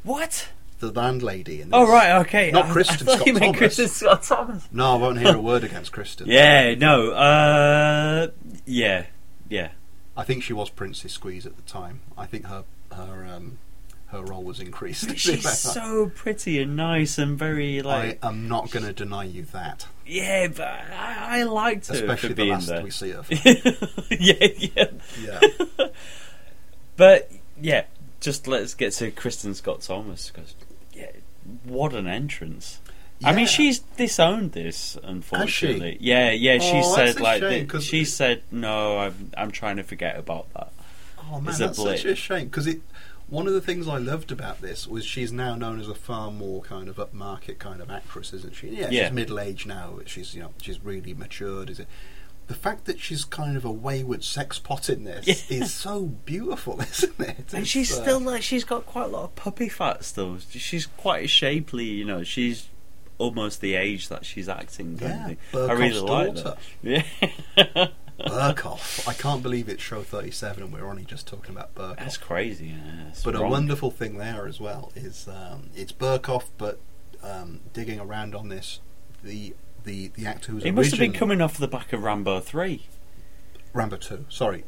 What? The landlady in this. Oh right, okay. Not I- Kristin I Scott you Thomas. Kristin Scott Thomas. No, I won't hear a word against Kristin. Yeah, no. Uh, yeah, yeah. I think she was Princess Squeeze at the time. I think her her um, her role was increased. But she's so pretty and nice and very like. I am not going to deny you that, yeah, but I, I liked her especially the last there. we see her. yeah, yeah. Yeah, But yeah, just let's get to Kristin Scott Thomas because what an entrance. I mean, she's disowned this, unfortunately. Yeah, yeah. She Oh, said like shame, th- she said no. I'm I'm trying to forget about that. Oh man, It's a that's such a shame because it. One of the things I loved about this was she's now known as a far more kind of upmarket kind of actress, isn't she? Yeah, Yeah. she's middle aged now. She's you know she's really matured. Is it? The fact that she's kind of a wayward sex pot in this Yeah. is so beautiful, isn't it? And she's uh, still like she's got quite a lot of puppy fat still. She's quite shapely, you know. She's almost the age that she's acting. Yeah. I really like daughter. that. Yeah, Berkoff. I can't believe it's show 37 and we're only just talking about Berkoff. that's crazy. Yeah, it's but a wonderful thing there as well is um, it's Berkoff, but um, digging around on this, the the the actor who's He must have been coming off the back of Rambo three. Rambo 2. Sorry,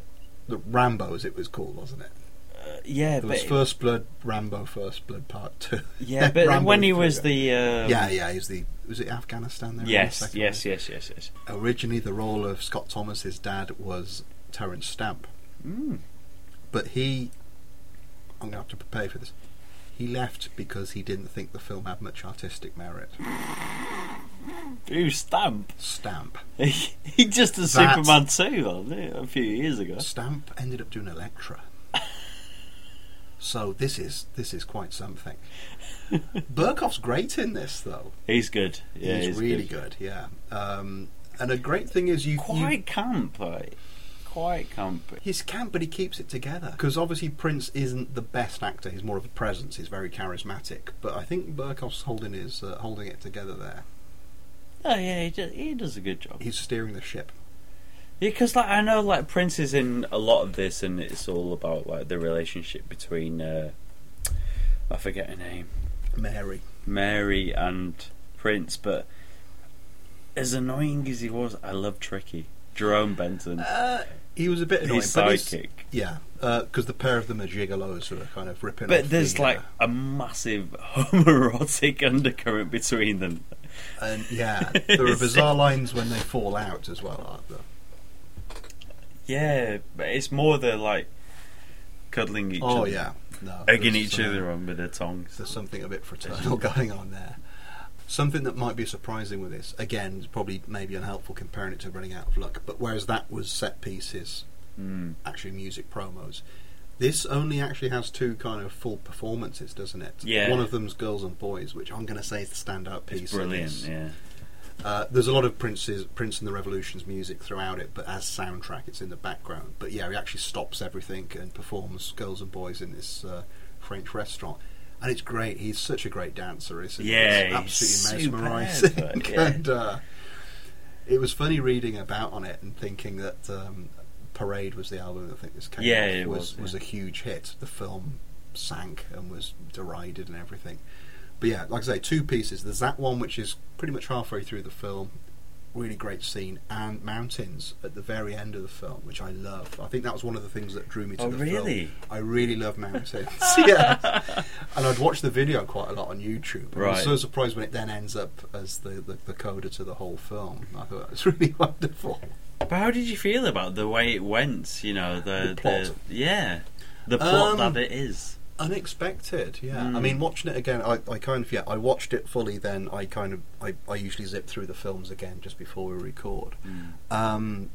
the Rambo as it was called, wasn't it? Uh, yeah, There was but First Blood, Rambo, First Blood Part Two. yeah, but Rambo when he 3, was the um, yeah, yeah, he's the was it Afghanistan there? in the yes, yes, yes, yes, yes. Originally, the role of Scott Thomas's dad was Terence Stamp. Mm. But he, I'm going to have to prepare for this. He left because he didn't think the film had much artistic merit. Ooh, Stamp. Stamp. he just did That- Superman 2 wasn't it, a few years ago. Stamp ended up doing Elektra. so this is this is quite something. Berkoff's great in this though. He's good. Yeah, he's, really good. Yeah. Um, and a great thing is you you, Quite camp, like, quite camp. He's camp, but he keeps it together. Because obviously Prince isn't the best actor. He's more of a presence. He's very charismatic. But I think Berkoff's holding his uh, holding it together there. Oh yeah, he does, he does a good job. He's steering the ship. Yeah, because like I know like Prince is in a lot of this, and it's all about like the relationship between uh, I forget her name, Mary. Mary and Prince. But as annoying as he was, I love Tricky Jerome Benton. Uh, he was a bit annoying. his sidekick. Yeah, because the pair of them are gigolos who are kind of ripping But there's the, like uh, a massive homoerotic undercurrent between them. And yeah, there are bizarre lines when they fall out as well, aren't there? Yeah, but it's more the like cuddling each Oh other, yeah, no, egging each uh, other on with their tongues. There's something a bit fraternal going on there. Something that might be surprising with this, again, is probably maybe unhelpful comparing it to Running Out of Luck, but whereas that was set pieces, Mm. actually music promos, this only actually has two kind of full performances, doesn't it? Yeah. One of them's Girls and Boys, which I'm going to say is the standout piece. It's brilliant. Yeah. Uh, there's a lot of Prince's Prince and the Revolution's music throughout it, but as soundtrack, it's in the background. But yeah, he actually stops everything and performs "Girls and Boys" in this uh, French restaurant, and it's great. He's such a great dancer, isn't he? Yeah, It's absolutely mesmerising. yeah. and uh, it was funny reading about on it and thinking that um, "Parade" was the album that I think this came Yeah, off it was was, was yeah. a huge hit. The film sank and was derided and everything. But yeah, like I say, two pieces. There's that one which is pretty much halfway through the film, really great scene, and mountains at the very end of the film, which I love. I think that was one of the things that drew me to Oh, the really? film. I really love mountains. yeah, and I'd watch the video quite a lot on YouTube. and I was so surprised when it then ends up as the, the, the coda to the whole film. I thought it was really wonderful. But how did you feel about the way it went? You know, the, The plot? yeah, the plot Um, that it is. Unexpected, yeah. Mm. I mean, watching it again, I, I kind of yeah, I watched it fully. Then I kind of I, I usually zip through the films again just before we record. Mm. Um,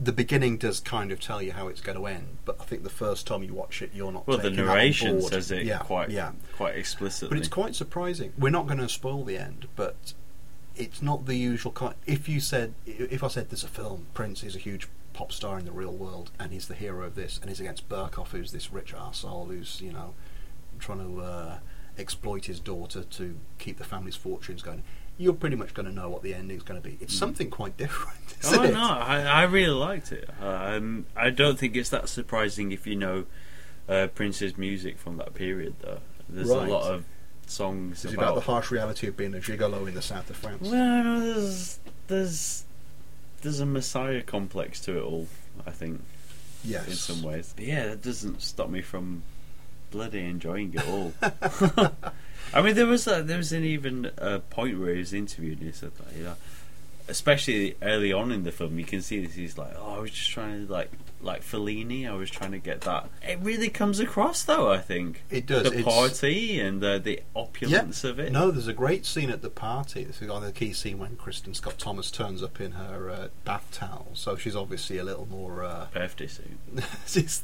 the beginning does kind of tell you how it's going to end, but I think the first time you watch it, you're not. Well, the taking that on narration board. says it yeah, quite yeah. quite explicitly. But it's quite surprising. We're not going to spoil the end, but it's not the usual kind. If you said, if I said there's a film, Prince is a huge pop star in the real world, and he's the hero of this, and he's against Berkoff, who's this rich arsehole who's you know trying to uh, exploit his daughter to keep the family's fortunes going. You're pretty much going to know what the ending's going to be. It's something quite different, oh it? no, I, I really liked it. Um, I don't think it's that surprising if you know uh, Prince's music from that period, though. There's Right. a lot of songs about, about the harsh reality of being a gigolo in the south of France. Well, there's there's there's a messiah complex to it all. I think yes, in some ways. But yeah, that doesn't stop me from bloody enjoying it all. I mean, there was a, there was an even a point where he was interviewed and he said that you know, especially early on in the film, you can see this. He's like, "Oh, I was just trying to like like Fellini. I was trying to get that." It really comes across, though. I think It does. the It's- party and the the opulence of it. No, there's a great scene at the party. This is the key scene when Kristin Scott Thomas turns up in her uh, bath towel. So she's obviously a little more. Uh, birthday suit.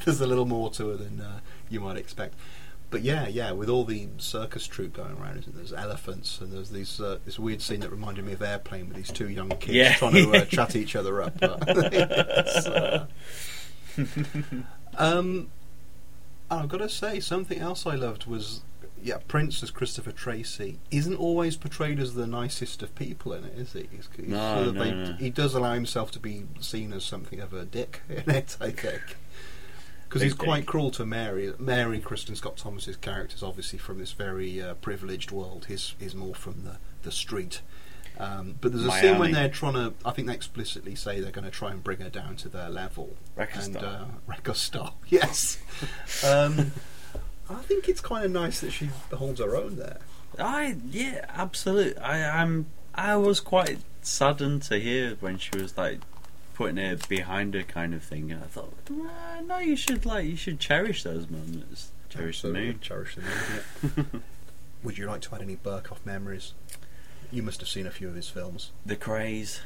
there's a little more to her than uh, you might expect. But yeah, yeah, with all the circus troupe going around, isn't there? there's elephants and there's these uh, this weird scene that reminded me of Airplane with these two young kids Yeah. trying to uh, chat each other up. Uh, um, I've got to say, something else I loved was, yeah, Prince as Christopher Tracy isn't always portrayed as the nicest of people in it, is he? He's, he's No, sort of- no, they- no. He does allow himself to be seen as something of a dick in it, I think. Because he's quite cruel to Mary. Mary, Kristin Scott Thomas's character, is obviously from this very uh, privileged world. His is more from the, the street. Um, but there's a scene when they're trying to. I think they explicitly say they're going to try and bring her down to their level. Record and star. uh, record star, yes. um, I think it's kind of nice that she holds her own there. I yeah, absolutely. I am. I was quite saddened to hear when she was like putting it behind her kind of thing. And I thought, nah, no, you should like you should cherish those moments. Cherish the Absolutely, moon. Cherish the moon. yeah. Would you like to add any Berkoff memories? You must have seen a few of his films. The craze.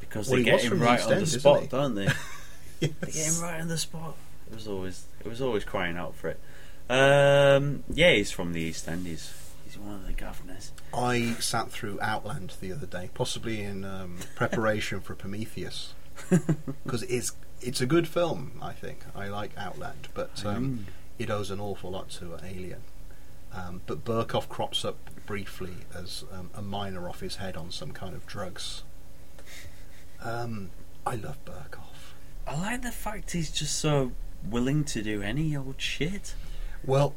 Because Well, they he get him the right on the spot, he? don't they? They get Yes. him right on the spot. It was always it was always crying out for it. Um, yeah, he's from the East End. He's one of the governors. I sat through Outland the other day, possibly in um, preparation for Prometheus, because it's it's a good film. I think I like Outland, but um, it owes an awful lot to Alien. Um, but Berkoff crops up briefly as um, a miner off his head on some kind of drugs. Um, I love Berkoff. I like the fact he's just so willing to do any old shit. Well,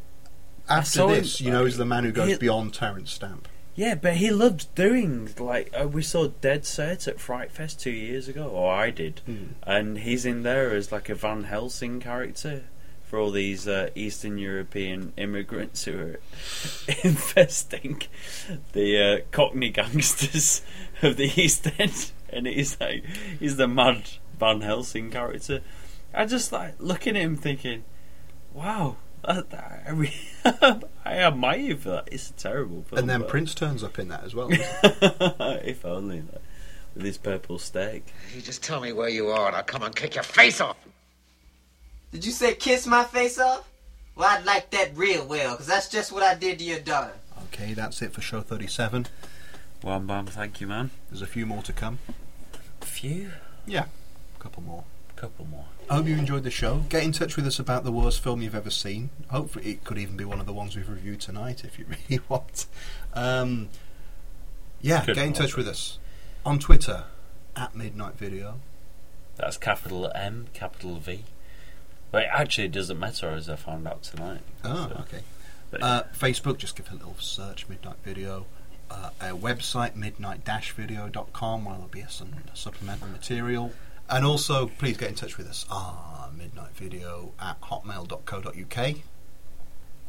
after saw him- this, you know, he's the man who goes he- beyond Terence Stamp. Yeah, but he loves doing like uh, we saw Dead Set at Fright Fest two years ago, or I did, Hmm. and he's in there as like a Van Helsing character for all these uh, Eastern European immigrants who are infesting the uh, Cockney gangsters of the East End, and he's like he's the mad Van Helsing character. I just like looking at him thinking, wow. That, that, I, re- I admire you for that. It's a terrible film. And then Prince turns up in that as well. if only like, with his purple steak. You just tell me where you are and I'll come and kick your face off. Did you say kiss my face off? Well, I'd like that real well, because that's just what I did to your daughter. okay, that's it for show 37. Wham bam, thank you, man. There's a few more to come. A few, Yeah, a couple more. A couple more. I hope you enjoyed the show. Get in touch with us about the worst film you've ever seen. Hopefully, it could even be one of the ones we've reviewed tonight if you really want. Um, yeah, Could get in touch with us on Twitter at Midnight Video. That's capital M, capital V. But it actually it doesn't matter, as I found out tonight. Oh, So, okay. but Uh, Facebook, just give it a little search, Midnight Video. Uh, our website, midnight-video.com, where there'll be some supplemental material. And also, please get in touch with us ah, on midnightvideo at hotmail.co.uk.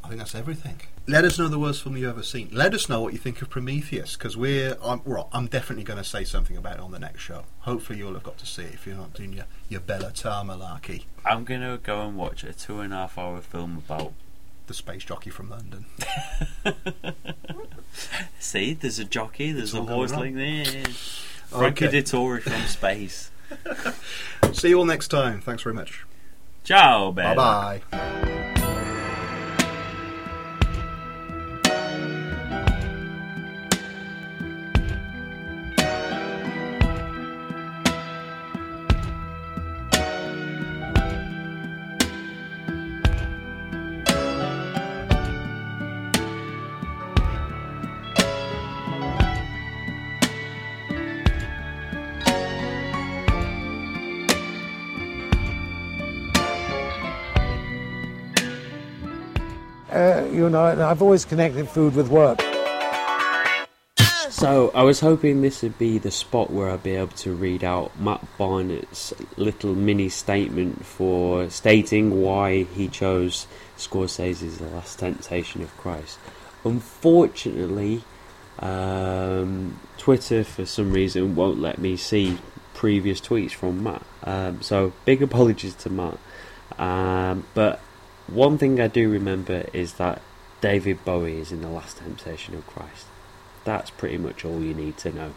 I think that's everything. Let us know the worst film you've ever seen. Let us know what you think of Prometheus, because we're I'm, well, I'm definitely going to say something about it on the next show. Hopefully, you'll have got to see it if you're not doing your, your Bella malarkey. I'm gonna go and watch a two and a half hour film about. The space jockey from London. See, there's a jockey, there's It's a going horse like this. Frankie Okay. Dettori from space. See you all next time. Thanks very much. Ciao. Bye bye. You know, I've always connected food with work. So I was hoping this would be the spot where I'd be able to read out Matt Barnett's little mini statement for stating why he chose Scorsese's The Last Temptation of Christ. Unfortunately, um, Twitter for some reason won't let me see previous tweets from Matt. Um, so big apologies to Matt. Um, but one thing I do remember is that David Bowie is in The Last Temptation of Christ. That's pretty much all you need to know.